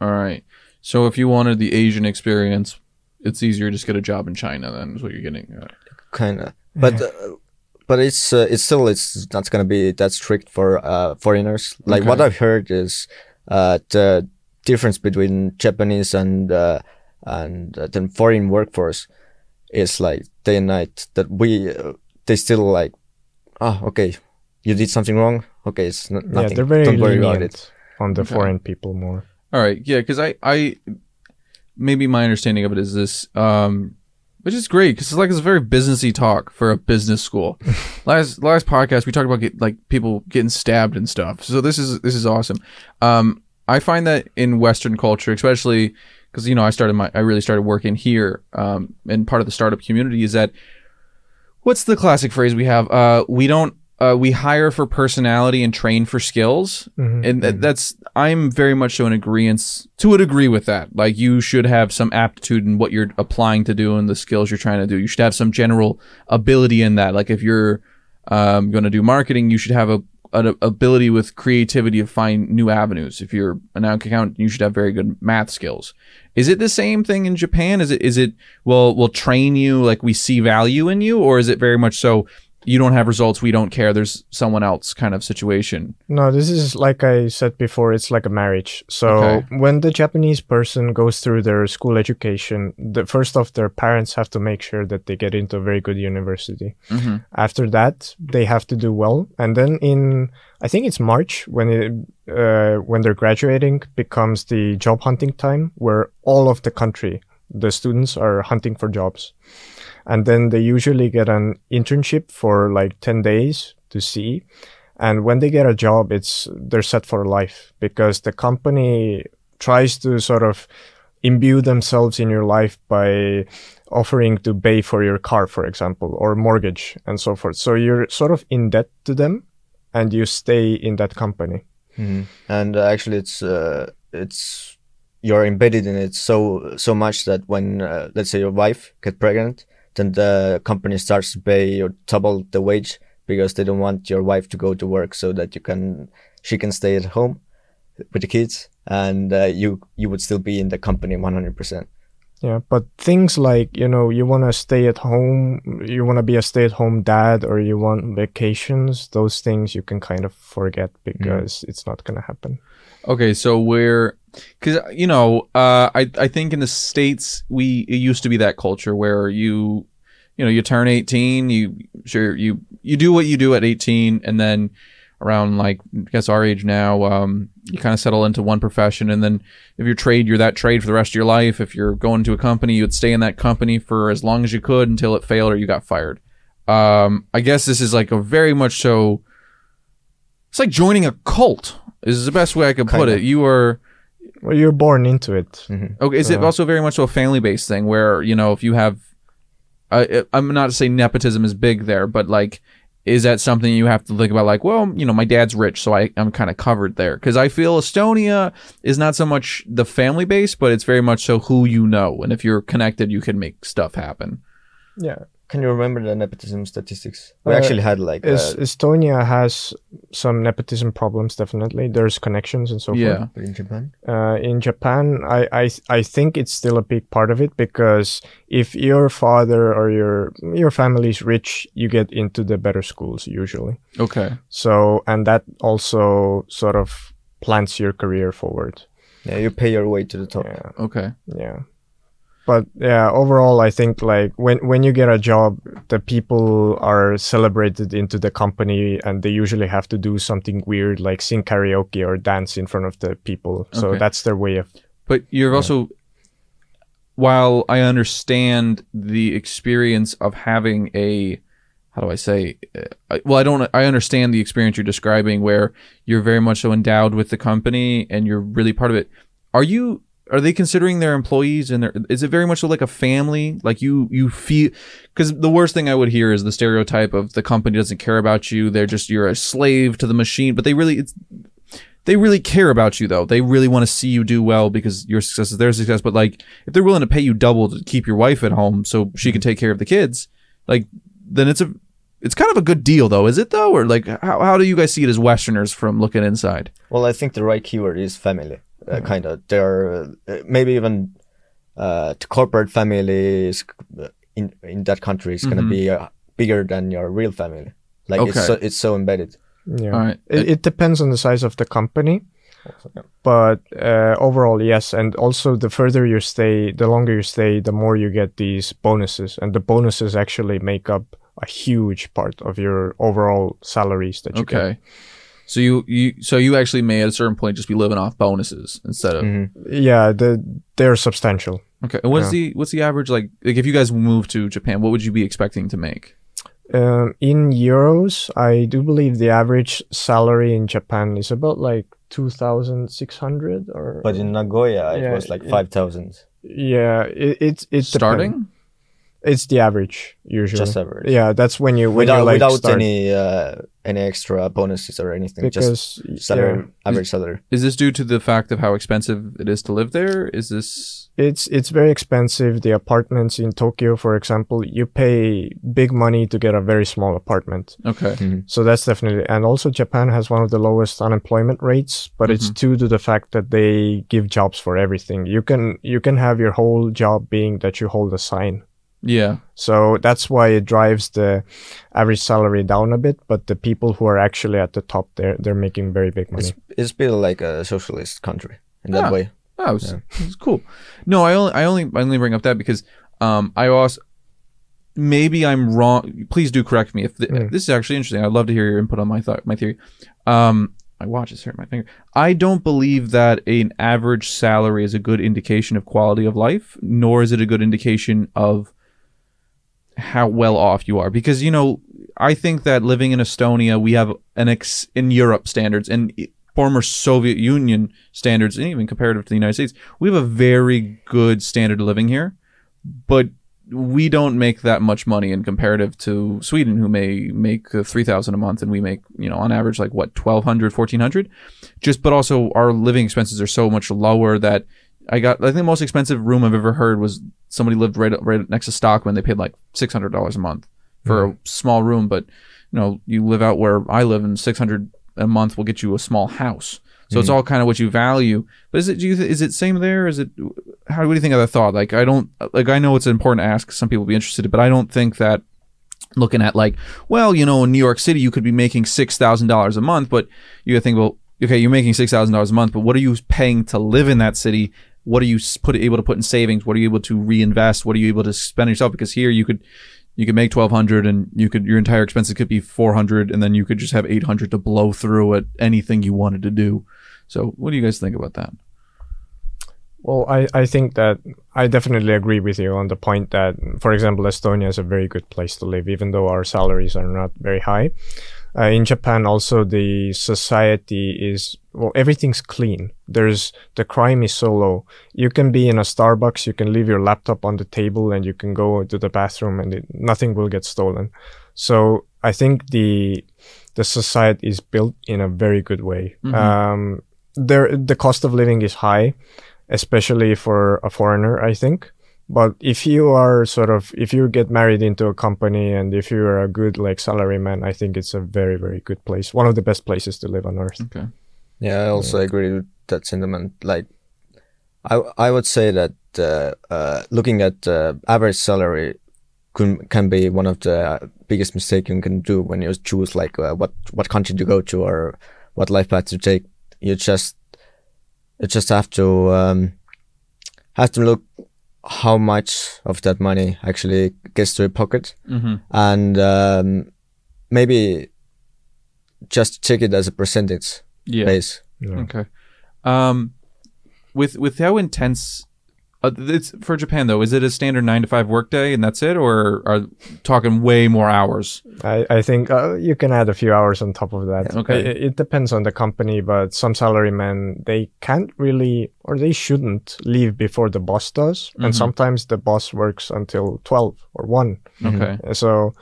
all right. So if you wanted the Asian experience, it's easier to just get a job in China. Then is what you're getting. At. kind of but uh, but it's uh, it's still it's not gonna be that strict for uh, foreigners like what i've heard is uh, the difference between japanese and uh, and uh, the foreign workforce is like day and night that we uh, they still like oh okay you did something wrong okay it's n- nothing Yeah, they're very don't worry about it lenient on the Okay. foreign people more. All right, yeah, because I, I, maybe my understanding of it is this, um, which is great because it's like it's a very businessy talk for a business school. (laughs) last last podcast we talked about get, like people getting stabbed and stuff. So this is this is awesome. Um, I find that in Western culture, especially because you know I started my I really started working here, um, and part of the startup community is that what's the classic phrase we have? Uh, we don't. Uh, we hire for personality and train for skills Mhm. and that, that's i'm very much so in agreement to a degree with that like you should have some aptitude in what you're applying to do and the skills you're trying to do you should have some general ability in that like if you're um, going to do marketing you should have a an ability with creativity to find new avenues. If you're an accountant you should have very good math skills. Is it the same thing in japan? Is it is it well we'll train you like we see value in you or is it very much so you don't have results we don't care there's someone else kind of situation No, this is like I said before, it's like a marriage. So Okay. when the Japanese person goes through their school education, the first off their parents have to make sure that they get into a very good university. mm-hmm. After that, they have to do well. And then in I think it's March when it uh, when they're graduating becomes the job hunting time where all of the country the students are hunting for jobs. And then they usually get an internship for like 10 days to see. And when they get a job, it's, they're set for life because the company tries to sort of imbue themselves in your life by offering to pay for your car, for example, or mortgage and so forth. So you're sort of in debt to them and you stay in that company. Mhm. and uh, actually it's uh, it's you're embedded in it so so much that when uh, let's say your wife get pregnant then the company starts to pay or double the wage because they don't want your wife to go to work so that you can she can stay at home with the kids and uh, you you would still be in the company 100% Yeah, but things like, you know, you want to stay at home, you want to be a stay at home dad, or you want vacations, those things you can kind of forget because it's not going to happen. Okay, so we're because you know, uh, I I think in the states we it used to be that culture where you you know you turn eighteen, you sure you you do what you do at eighteen, and then around like I guess our age now, um, you kind of settle into one profession, and then if you're trade, you're that trade for the rest of your life. If you're going to a company, you would stay in that company for as long as you could until it failed or you got fired. Um, I guess this is like a very much so. It's like joining a cult. Is the best way I could put it. You are Well, you're born into it. okay. Is it Uh, also very much so a family based thing where you know if you have, I I'm not to say nepotism is big there, but like, is that something you have to think about? Like, well, you know, my dad's rich, so I I'm kind of covered there because I feel Estonia is not so much the family base, but it's very much so who you know, and if you're connected, you can make stuff happen. Yeah. Can you remember the nepotism statistics we Uh, actually had like Es- uh, Estonia has some nepotism problems, definitely. There's connections and so yeah. forth. in japan Uh, in Japan, I, I I think it's still a big part of it because if your father or your your family is rich, you get into the better schools usually. Okay. So and that also sort of plants your career forward. yeah you pay your way to the top Yeah, Okay. yeah. But yeah, overall, I think like when when you get a job, the people are celebrated into the company, and they usually have to do something weird like sing karaoke or dance in front of the people. So Okay. that's their way of But you're also, while I understand the experience of having a, how do I say, uh, well, I don't, I understand the experience you're describing where you're very much so endowed with the company and you're really part of it. Are you, are they considering their employees and their, is it very much like a family? Like you, you feel, because the worst thing I would hear is the stereotype of the company doesn't care about you. They're just, you're a slave to the machine, but they really, it's, they really care about you though. They really want to see you do well because your success is their success. But like, if they're willing to pay you double to keep your wife at home so she can mm-hmm. take care of the kids, like, then it's a, it's kind of a good deal though, is it though? Or like, how, how do you guys see it as Westerners from looking inside? Well, I think the right keyword is family. Uh, kind of. They're uh, maybe even uh, the corporate family is uh, in in that country is gonna Mhm. be uh, bigger than your real family. Like Okay. it's so, it's so embedded. Yeah. All right. It, it depends on the size of the company, but uh, overall, yes. And also, the further you stay, the longer you stay, the more you get these bonuses, and the bonuses actually make up a huge part of your overall salaries that you get. Okay. So you, you so you actually may at a certain point just be living off bonuses instead of Mhm. Yeah, the, they're substantial. okay. And what's Yeah. the what's the average like like if you guys move to Japan, what would you be expecting to make? Um, in euros, I do believe the average salary in Japan is about like two thousand six hundred, or But in Nagoya, it Yeah, was like five thousand. yeah, it, it it's Starting? It's the average usually. Just average. Yeah, that's when you when Without you like without start, any uh, any extra bonuses or anything. just because salary, yeah, average salary. Is this due to the fact of how expensive it is to live there? Is this it's it's very expensive. The apartments in Tokyo, for example, you pay big money to get a very small apartment. okay? So that's definitely, and also Japan has one of the lowest unemployment rates, but it's due to the fact that they give jobs for everything. You can you can have your whole job being that you hold a sign. Yeah. So that's why it drives the average salary down a bit. But the people who are actually at the top, they're they're making very big money. It's it's built like a socialist country in that Ah. way. Oh, it's, it's cool. No, I only I only I only bring up that because um I also maybe I'm wrong. Please do correct me if th- Mm. this is actually interesting. I'd love to hear your input on my thought my theory. Um, my watch is hurting my finger. I don't believe that an average salary is a good indication of quality of life, nor is it a good indication of how well off you are. Because you know, I think that living in Estonia, we have an ex in Europe standards and former Soviet Union standards, and even comparative to the United States, we have a very good standard of living here. But we don't make that much money in comparative to Sweden, who may make uh, three thousand a month, and we make you know on average like what 1200 1400 Just but also our living expenses are so much lower that I got. I think the most expensive room I've ever heard was somebody lived right right next to Stockmann. They paid like six hundred dollars a month for a hmm. small room, but you know you live out where I live, and six hundred a month will get you a small house. So it's hmm. all kind of what you value. But is it do you th- is it same there? Is it how what do you think of that thought? Like I don't like I know it's important to ask. Some people will be interested, but I don't think that looking at like well you know in New York City you could be making six thousand dollars a month, but you think well okay you're making six thousand dollars a month, but what are you paying to live in that city? What are you put able to put in savings? What are you able to reinvest? What are you able to spend yourself? Because here you could you could make 1200 and you could your entire expenses could be 400 and then you could just have 800 to blow through at anything you wanted to do so what do you guys think about that Well, I, I think that I definitely agree with you on the point that, for example, Estonia is a very good place to live, even though our salaries are not very high. Uh, in Japan, also the society is well, everything's clean. There's the crime is so low. You can be in a Starbucks, you can leave your laptop on the table, and you can go to the bathroom, and it, nothing will get stolen. So I think the the society is built in a very good way. Um, there, the cost of living is high especially for a foreigner, I think. But if you are sort of, if you get married into a company and if you're a good like salaryman, I think it's a very, very good place. One of the best places to live on earth. okay Yeah, I also agree with that sentiment. Like, I I would say that uh, uh, looking at uh, average salary can can be one of the biggest mistake you can do when you choose like uh, what what country to go to or what life path to take. You just you just have to um, have to look how much of that money actually gets to your pocket mm-hmm. and um, maybe just check it as a percentage yeah base. Yeah. okay um with with how intense uh, it's for japan though is it a standard nine to five workday and that's it or are talking way more hours I, I think uh, you can add a few hours on top of that. Okay. It, it depends on the company, but some salarymen, they can't really, or they shouldn't leave before the boss does. Mhm. And sometimes the boss works until 12 or 1. okay So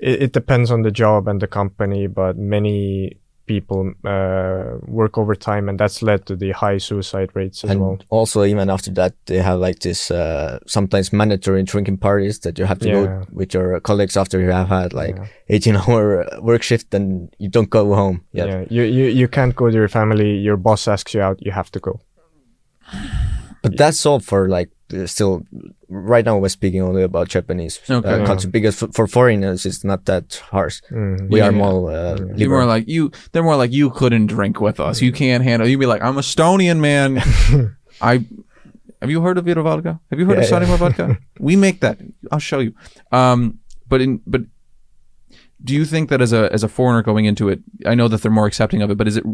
it, it depends on the job and the company, but many people uh, work overtime, and that's led to the high suicide rates as and well. also even after that they have like this uh, sometimes mandatory drinking parties that you have to Yeah. go with your colleagues after you have had like Yeah. 18 (laughs) hour work shift and you don't go home yet Yeah, you, you you can't go to your family. Your boss asks you out. You have to go. But that's all for like still. Right now, we're speaking only about Japanese Okay. uh, culture because for, for foreigners, it's not that harsh. Mhm. We Yeah, are yeah. more uh, You're more like you. They're more like you couldn't drink with us. You can't handle. You'd be like, I'm Estonian man. (laughs) I have you heard of Vita vodka? Have you heard Yeah, of Sonny vodka? (laughs) we make that. I'll show you. Um, but in but do you think that as a as a foreigner going into it, I know that they're more accepting of it, but is it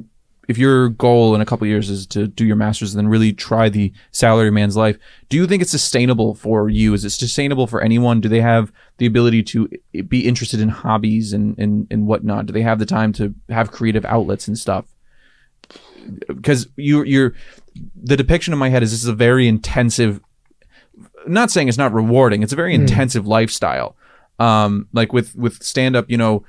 if your goal in a couple of years is to do your masters and then really try the salary man's life, do you think it's sustainable for you? Is it sustainable for anyone? Do they have the ability to be interested in hobbies and and, and whatnot? Do they have the time to have creative outlets and stuff? Because you you're the depiction in my head is this is a very intensive not saying it's not rewarding it's a very intensive lifestyle um like with with stand up you know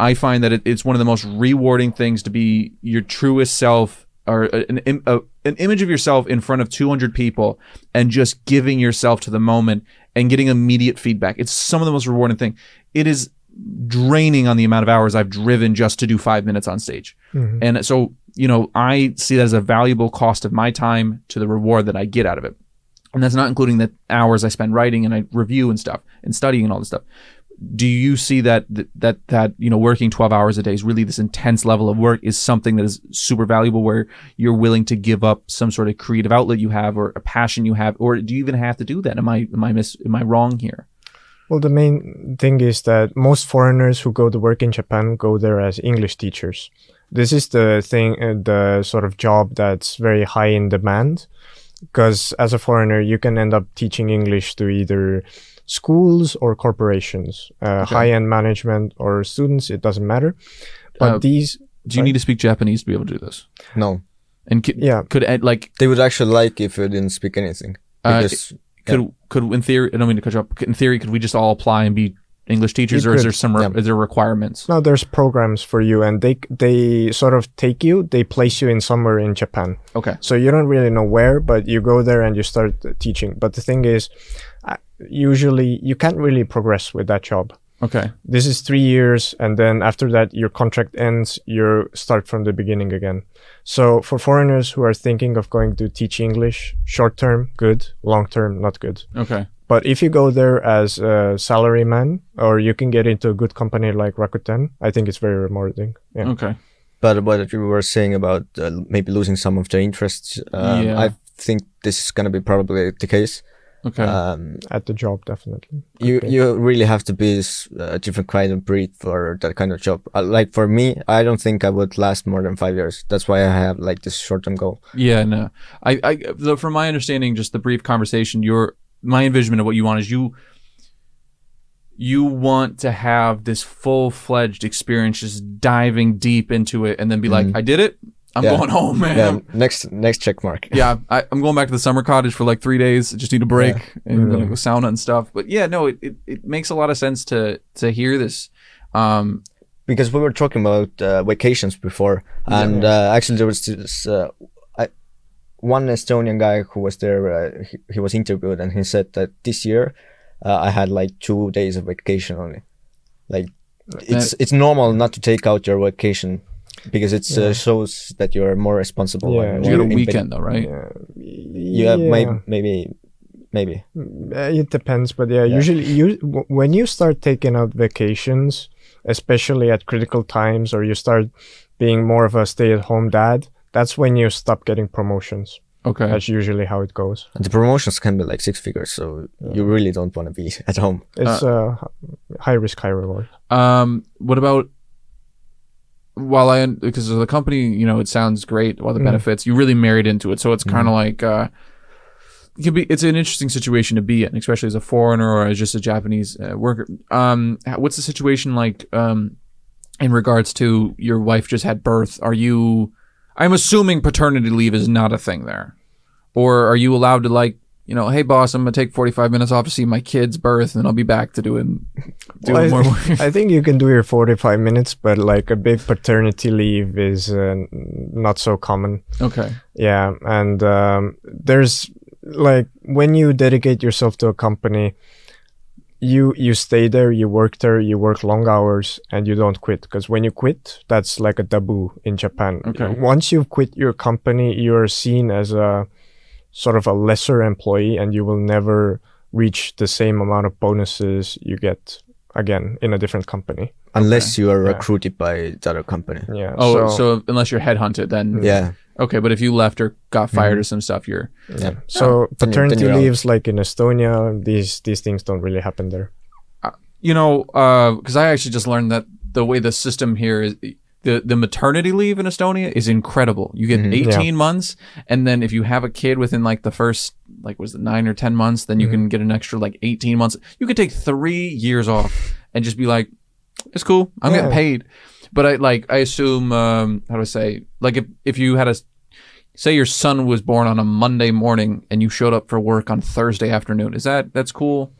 i find that it, it's one of the most rewarding things to be your truest self or an, a, an image of yourself in front of 200 people and just giving yourself to the moment and getting immediate feedback it's some of the most rewarding thing it is draining on the amount of hours i've driven just to do five minutes on stage Mhm. and so, you know, I see that as a valuable cost of my time to the reward that I get out of it. And that's not including the hours I spend writing and I review and stuff and studying and all this stuff. Do you see that that that, you know working 12 hours a day is really this intense level of work is something that is super valuable where you're willing to give up some sort of creative outlet you have or a passion you have or do you even have to do that? Am I am I am I wrong here? Well, the main thing is that most foreigners who go to work in Japan go there as English teachers. This is the thing, uh, the sort of job that's very high in demand. Because as a foreigner, you can end up teaching English to either schools or corporations, uh, Okay. high end management or students, it doesn't matter. But Uh, these, Do you need to speak Japanese to be able to do this? no, And could, yeah, could Ed, like they would actually like if you didn't speak anything Uh, because could could in theory I don't mean to cut you off. In theory, could we just all apply and be English teachers, You or is there some re- yeah. is there requirements? no, there's programs for you and they, they sort of take you, they place you in somewhere in Japan. Okay, So you don't really know where, but you go there and you start teaching. But the thing is, usually you can't really progress with that job. okay, This is three years, and then after that, your contract ends. You start from the beginning again. So for foreigners who are thinking of going to teach English, short term, good. Long term, not good. okay, But if you go there as a salaryman, or you can get into a good company like Rakuten, I think it's very rewarding. Yeah. okay. But what you were saying about uh, maybe losing some of the interests, um, Yeah. I think this is going to be probably the case. Okay. Um, At the job, definitely. you Okay. you really have to be a different kind of breed for that kind of job. Uh, like for me, I don't think I would last more than five years. That's why I have like this short term goal. yeah, no. I, I, though, from my understanding, just the brief conversation, your my envisionment of what you want is you you want to have this full fledged experience, just diving deep into it, and then be like, Mhm. I did it. I'm Yeah. going home, man. Yeah, next next check mark. (laughs) yeah, I, I'm going back to the summer cottage for like three days. I just need a break and I'm gonna go sauna and stuff. But yeah, no, it, it, it makes a lot of sense to to hear this. Um, because we were talking about uh, vacations before, and uh, actually there was this uh, I, one Estonian guy who was there. Uh, he, he was interviewed, and he said that this year uh, I had like two days of vacation only. Like it's it's normal not to take out your vacation because it uh, shows that you're more responsible. Yeah, you more got a weekend though, right? Yeah. Yeah, maybe maybe maybe. Uh, it depends, but yeah, usually you w- when you start taking out vacations, especially at critical times, or you start being more of a stay-at-home dad, that's when you stop getting promotions. Okay. That's usually how it goes. And the promotions can be like six figures, so you really don't want to be (laughs) at home. It's uh, high risk, high reward. Um, what about while I because the company, you know, it sounds great. While the Mm. benefits, you really married into it, so it's kind of like uh, it can be. It's an interesting situation to be in, especially as a foreigner or as just a Japanese uh, worker. Um, what's the situation like? Um, in regards to your wife just had birth, are you? I'm assuming paternity leave is not a thing there, or are you allowed to like? You know, hey boss, I'm gonna take 45 minutes off to see my kid's birth, and I'll be back to doing doing Well, more I, work. I think you can do your 45 minutes, but like a big paternity leave is uh, not so common. okay. Yeah, and um, there's like when you dedicate yourself to a company, you you stay there, you work there, you work long hours, and you don't quit. Because when you quit, that's like a taboo in Japan. Okay. Once you've quit your company, you're seen as a sort of a lesser employee and you will never reach the same amount of bonuses you get again in a different company. Unless you are Yeah. recruited by the other company. Yeah. Oh, so, unless you're headhunted, then Yeah. okay. But if you left or got fired mm-hmm. or some stuff, you're Yeah. Ah. So Then you- then paternity you're out. leaves, like in Estonia, these these things don't really happen there. Uh, you know, uh, because I actually just learned that the way the system here is the the maternity leave in Estonia is incredible. You get 18 months, and then if you have a kid within like the first like was it nine or 10 months, then you can get an extra like 18 months. You could take three years off and just be like, it's cool. I'm getting paid. But I like I assume um, how do I say like if if you had a say your son was born on a Monday morning and you showed up for work on Thursday afternoon, is that that's cool?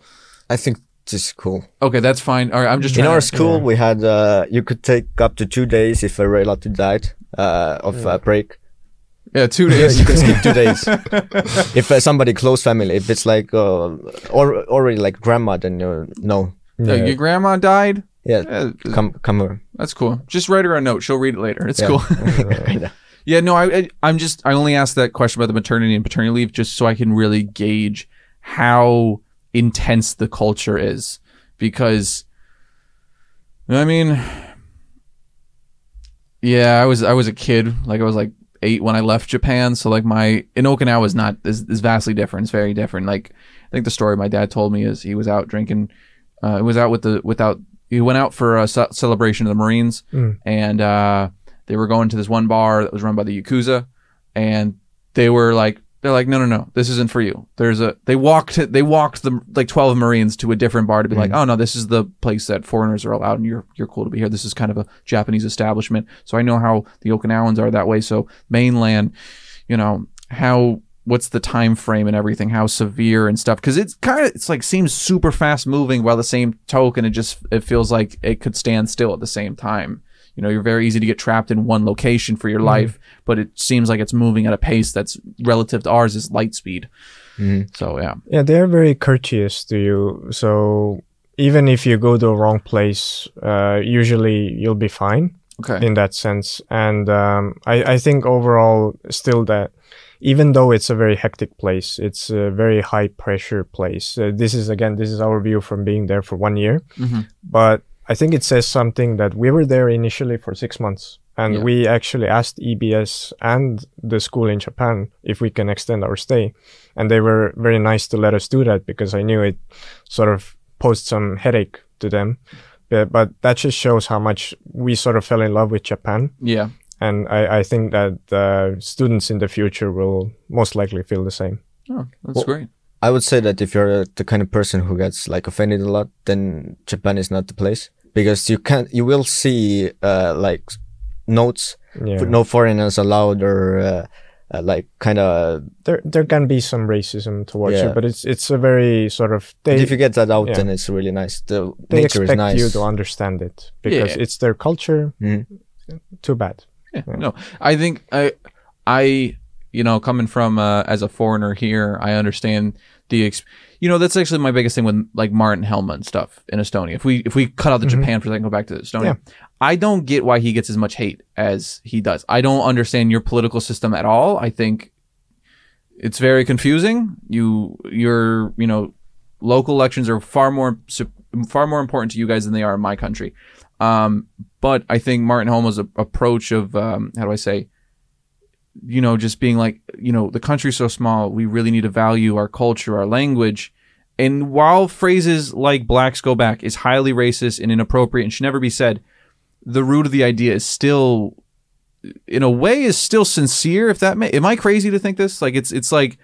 I think this is cool. Okay, that's fine. All right, I'm just In our to- school, we had uh, you could take up to two days if a relative died uh, of a break. yeah two Yeah, days. (laughs) you can skip two days. (laughs) if uh, somebody close family, if it's like uh, or already like grandma, then you no. Uh, your grandma died. Yeah, Yeah, come come over. that's cool. Just write her a note. She'll read it later. It's Yeah. cool. (laughs) Kinda. yeah, no, I, I, I'm just, I only asked that question about the maternity and paternity leave just so I can really gauge how intense the culture is, because, I mean, yeah, I was, I was a kid, like I was like eight when I left Japan, so like my in Okinawa is not is, is vastly different. It's very different. Like I think the story my dad told me is he was out drinking, uh, he was out with the without he went out for a ce- celebration of the Marines, Mm. and uh, they were going to this one bar that was run by the Yakuza, and they were like. They're like, no, no, no, this isn't for you. There's a. They walked. They walked the like twelve Marines to a different bar to be like, mm. oh no, this is the place that foreigners are allowed, and you're you're cool to be here. This is kind of a Japanese establishment. So I know how the Okinawans are that way. So mainland, you know how what's the time frame and everything how severe and stuff because it's kind of it's like seems super fast moving while the same token it just it feels like it could stand still at the same time you know you're very easy to get trapped in one location for your life but it seems like it's moving at a pace that's relative to ours is light speed so yeah Yeah, they're very courteous to you. So even if you go to the wrong place, uh, usually you'll be fine okay in that sense. And um, I, I think overall, still that even though it's a very hectic place, it's a very high pressure place. Uh, this is again, this is our view from being there for one year. Mhm. But I think it says something that we were there initially for six months. And Yeah. we actually asked EBS and the school in Japan if we can extend our stay. And they were very nice to let us do that because I knew it sort of posed some headache to them. But, but that just shows how much we sort of fell in love with Japan. yeah And I, I think that uh, students in the future will most likely feel the same. oh that's Well- great I would say that if you're the kind of person who gets like offended a lot, then Japan is not the place because you can't. You will see uh, like notes, Yeah. no foreigners allowed, or uh, uh, like kind of. there, there can be some racism towards Yeah. you, but it's, it's a very sort of, But they, if you get that out, yeah. then it's really nice. The they nature is expect nice. you to understand it because Yeah. it's their culture. Mhm. Too bad. Yeah, no, I think I, I, you know, coming from uh, as a foreigner here, I understand the, ex- you know, that's actually my biggest thing with like Martin Helme and stuff in Estonia. If we if we cut out the Japan for a second, go back to Estonia. Yeah. I don't get why he gets as much hate as he does. I don't understand your political system at all. I think it's very confusing. You your you know local elections are far more far more important to you guys than they are in my country. Um, but I think Martin Helme's a- approach of um, how do I say, you know, just being like, you know, the country's so small, we really need to value our culture, our language. And while phrases like "blacks go back" is highly racist and inappropriate and should never be said, the root of the idea is still, in a way, is still sincere. If that may, am I crazy to think this? Like it's it's like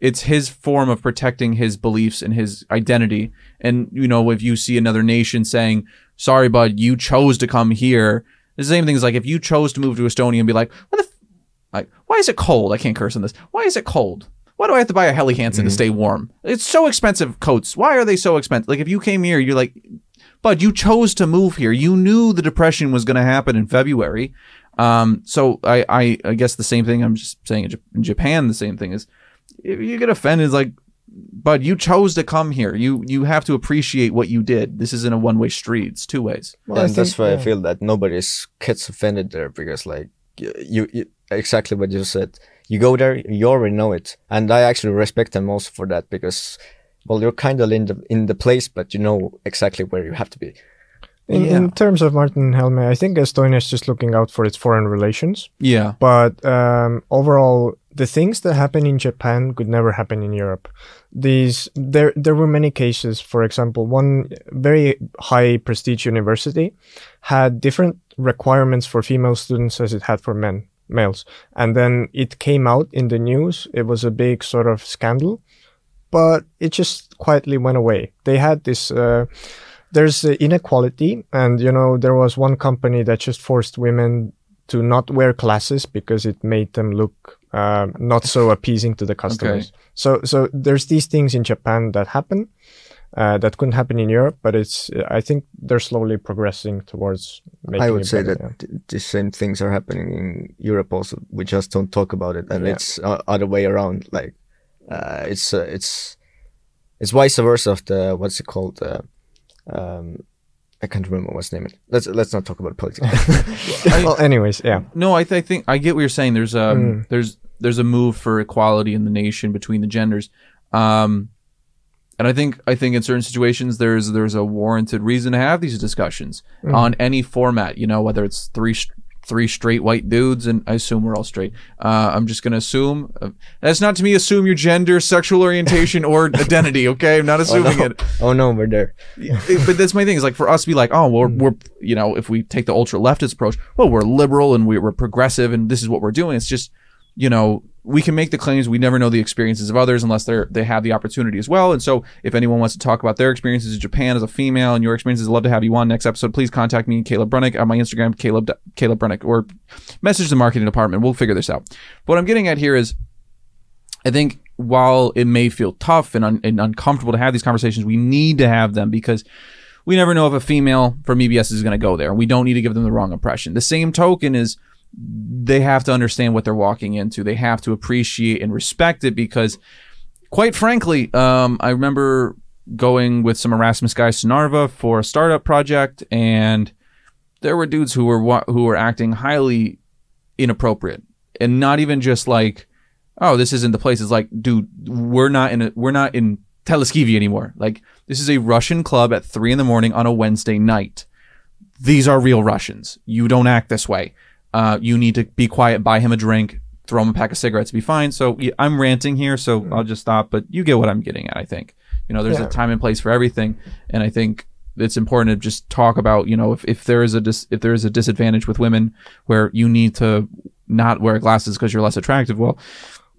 it's his form of protecting his beliefs and his identity. And you know, if you see another nation saying, "Sorry, bud, you chose to come here," the same thing is like if you chose to move to Estonia and be like, "What the, like, why is it cold? I can't curse on this. Why is it cold? Why do I have to buy a Helly Hansen to stay warm? It's so expensive coats. Why are they so expensive? Like if you came here, you're like, but you chose to move here. You knew the depression was going to happen in February. Um, so I, I, I guess the same thing. I'm just saying in Jap- in Japan, the same thing is if you get offended, it's like, but you chose to come here. You, you have to appreciate what you did. This isn't a one way street. It's two ways. Well, I and that's think- why I feel that nobody is- gets offended there because like y- you, you exactly what you said. you go there, you already know it, and I actually respect them also for that because, well, you're kind of in the in the place, but you know exactly where you have to be. In, in terms of Martin Helme, I think Estonia is just looking out for its foreign relations. Yeah. But um, overall, the things that happen in Japan could never happen in Europe. These there there were many cases. For example, one very high prestige university had different requirements for female students as it had for men males, and then it came out in the news. It was a big sort of scandal, but it just quietly went away. They had this. Uh, there's inequality, and you know there was one company that just forced women to not wear glasses because it made them look um, not so (laughs) appeasing to the customers. Okay. So so there's these things in Japan that happen uh, that couldn't happen in Europe, but it's I think they're slowly progressing towards making. I would say better, that yeah. th- the same things are happening in Europe also. We just don't talk about it, and Yeah. it's uh, other way around. Like uh, it's uh, it's it's vice versa of the what's it called? Uh, um, I can't remember what's the name. Let's let's not talk about politics. (laughs) (laughs) well, anyways, yeah. No, I, th- I think I get what you're saying. There's um Mm. there's there's a move for equality in the nation between the genders, um, and I think I think in certain situations there's there's a warranted reason to have these discussions Mm. on any format. You know, whether it's three sh- three straight white dudes, and I assume we're all straight. Uh, I'm just gonna assume uh, that's not to me assume your gender, sexual orientation, or (laughs) identity. Okay, I'm not oh, assuming no. it. oh no, we're there. But that's my thing is like for us to be like, oh, we're, we're you know, if we take the ultra leftist approach, well, we're liberal and we, we're progressive and this is what we're doing. It's just, you know, we can make the claims. We never know the experiences of others unless they're they have the opportunity as well. And so, if anyone wants to talk about their experiences in Japan as a female and your experiences, I'd love to have you on next episode. Please contact me, Caleb Brunick, on my Instagram, Caleb Caleb Brunick, or message the marketing department. We'll figure this out. But what I'm getting at here is, I think while it may feel tough and, un- and uncomfortable to have these conversations, we need to have them because we never know if a female from EBS is going to go there. We don't need to give them the wrong impression. The same token is they have to understand what they're walking into. They have to appreciate and respect it because, quite frankly, um, I remember going with some Erasmus guys to Narva for a startup project, and there were dudes who were who were acting highly inappropriate, and not even just like, oh, this isn't the place. It's like, dude, we're not in a, we're not in Telliskivi anymore. Like, this is a Russian club at three in the morning on a Wednesday night. These are real Russians. You don't act this way. Uh, you need to be quiet, buy him a drink, throw him a pack of cigarettes, be fine. So yeah, I'm ranting here, so I'll just stop. But you get what I'm getting at. I think you know there's Yeah. a time and place for everything, and I think it's important to just talk about you know if, if there is a dis- if there is a disadvantage with women where you need to not wear glasses because you're less attractive. Well,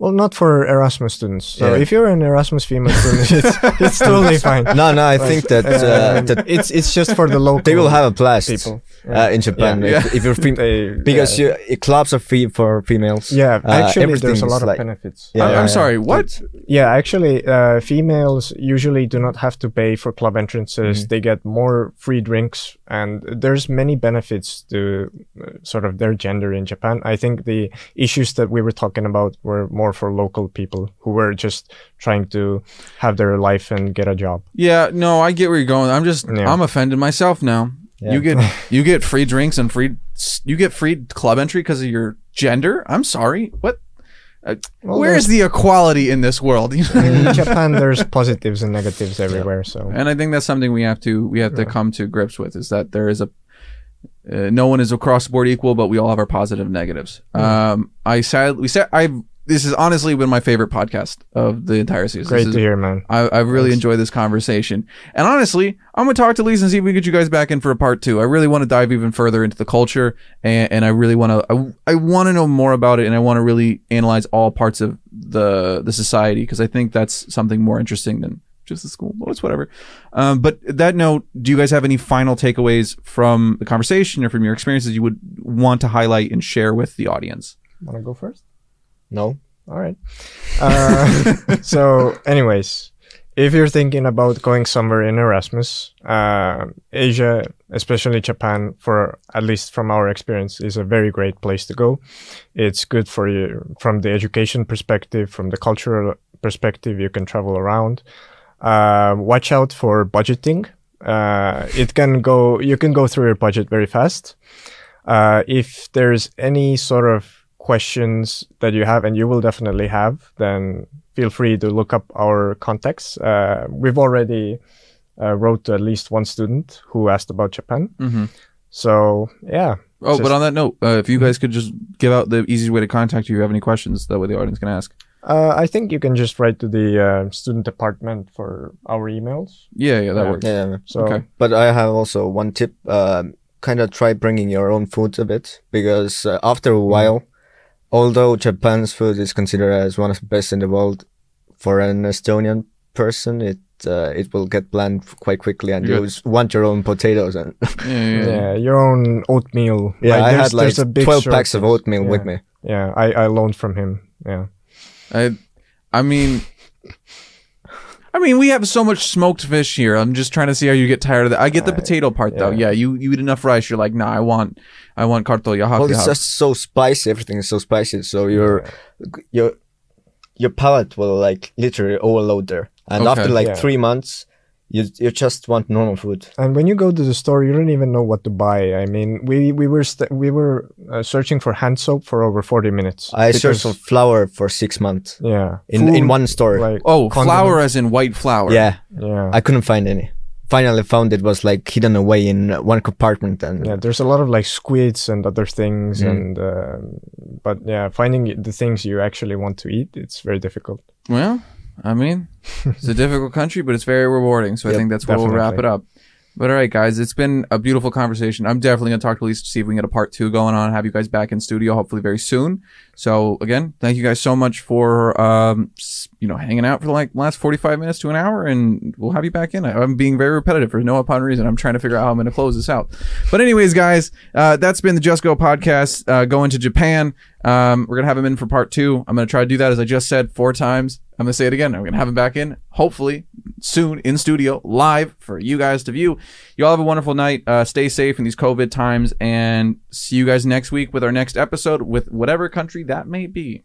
Well, not for Erasmus students. So Yeah. if you're an Erasmus female student, it's, (laughs) it's totally fine. No, no, I think that uh, that it's it's just for the local. they will have a blast people. uh, in Japan Yeah. if, if you're (laughs) fem- They- because yeah. you, clubs are free for females. Yeah, Uh, actually, there's a lot of like- benefits. Yeah, I, I'm yeah. sorry. What? Yeah, actually, uh, females usually do not have to pay for club entrances. Mm-hmm. They get more free drinks, and there's many benefits to uh, sort of their gender in Japan. I think the issues that we were talking about were more for local people who were just trying to have their life and get a job. Yeah, no, I get where you're going. I'm just Yeah. I'm offended myself now. Yeah. You get (laughs) you get free drinks and free you get free club entry because of your gender. I'm sorry. What? Uh, Well, where is the equality in this world? in (laughs) Japan, there's positives and negatives everywhere. So and I think that's something we have to we have to come to grips with is that there is a uh, no one is across the board equal, but we all have our positive and negatives. Um, I said we said I this has honestly been my favorite podcast of the entire season. great This to hear, man. I, I really enjoy this conversation. And honestly, I'm going to talk to Lisa and see if we can get you guys back in for a part two. I really want to dive even further into the culture and, and I really want to, I, I want to know more about it and I want to really analyze all parts of the, the society because I think that's something more interesting than just the school. Well, it's whatever. Um, but that note, do you guys have any final takeaways from the conversation or from your experiences you would want to highlight and share with the audience? Want to go first? No. All right. (laughs) Uh, so, (laughs) anyways, if you're thinking about going somewhere in Erasmus, uh, Asia, especially Japan, for at least from our experience, is a very great place to go. It's good for you from the education perspective, from the cultural perspective. You can travel around. Uh, watch out for budgeting. Uh, it can go. You can go through your budget very fast. Uh, if there's any sort of questions that you have, and you will definitely have, then feel free to look up our contacts. Uh, we've already uh, wrote to at least one student who asked about Japan. Mm-hmm. So yeah. Oh, Just- but on that note, uh, if you guys could just give out the easiest way to contact you, if you have any questions, that way the audience can ask. Uh, I think you can just write to the uh, student department for our emails. Yeah, yeah, that Yeah. works. Yeah. So Okay. But I have also one tip. Um, kind of try bringing your own food a bit because uh, after a while, although Japan's food is considered as one of the best in the world, for an Estonian person, it uh, it will get bland quite quickly, and Yeah. you just want your own potatoes. And (laughs) Yeah, yeah, yeah. yeah, your own oatmeal. yeah, I had like there's a big twelve packs of oatmeal yeah. with me. Yeah, I, I loaned from him. Yeah. I, I mean, I mean, we have so much smoked fish here. I'm just trying to see how you get tired of that. I get the potato part though. yeah. Yeah, you you eat enough rice, you're like, nah, I want, I want kartolja Well, it's hakka. just so spicy. Everything is so spicy. So your your your palate will like literally overload there. And Okay. after like Yeah. three months, you you just want normal food. And when you go to the store, you don't even know what to buy. I mean, we we were st- we were uh, searching for hand soap for over forty minutes. I searched for flour for six months yeah in in one store. like oh, condiments. flour as in white flour. yeah, Yeah, I couldn't find any. Finally found it was like hidden away in one compartment and yeah. There's a lot of like squids and other things, Mm. and um but yeah, finding the things you actually want to eat, it's very difficult. Well, I mean, it's a (laughs) difficult country, but it's very rewarding. So I think that's where we'll wrap it up. But all right, guys, it's been a beautiful conversation. I'm definitely gonna talk to Lisa to see if we can get a part two going on. Have you guys back in studio, hopefully very soon. So again, thank you guys so much for um, you know hanging out for like last 45 minutes to an hour, and we'll have you back in. I'm being very repetitive for no apparent reason. I'm trying to figure out how I'm gonna close this out. But anyways, guys, uh, that's been the Just Go podcast. Uh, going to Japan. Um, we're gonna have him in for part two. I'm gonna try to do that as I just said four times. I'm gonna say it again. I'm gonna have him back in, hopefully soon in studio, live for you guys to view. You all have a wonderful night. Uh, stay safe in these COVID times, and see you guys next week with our next episode with whatever country that may be.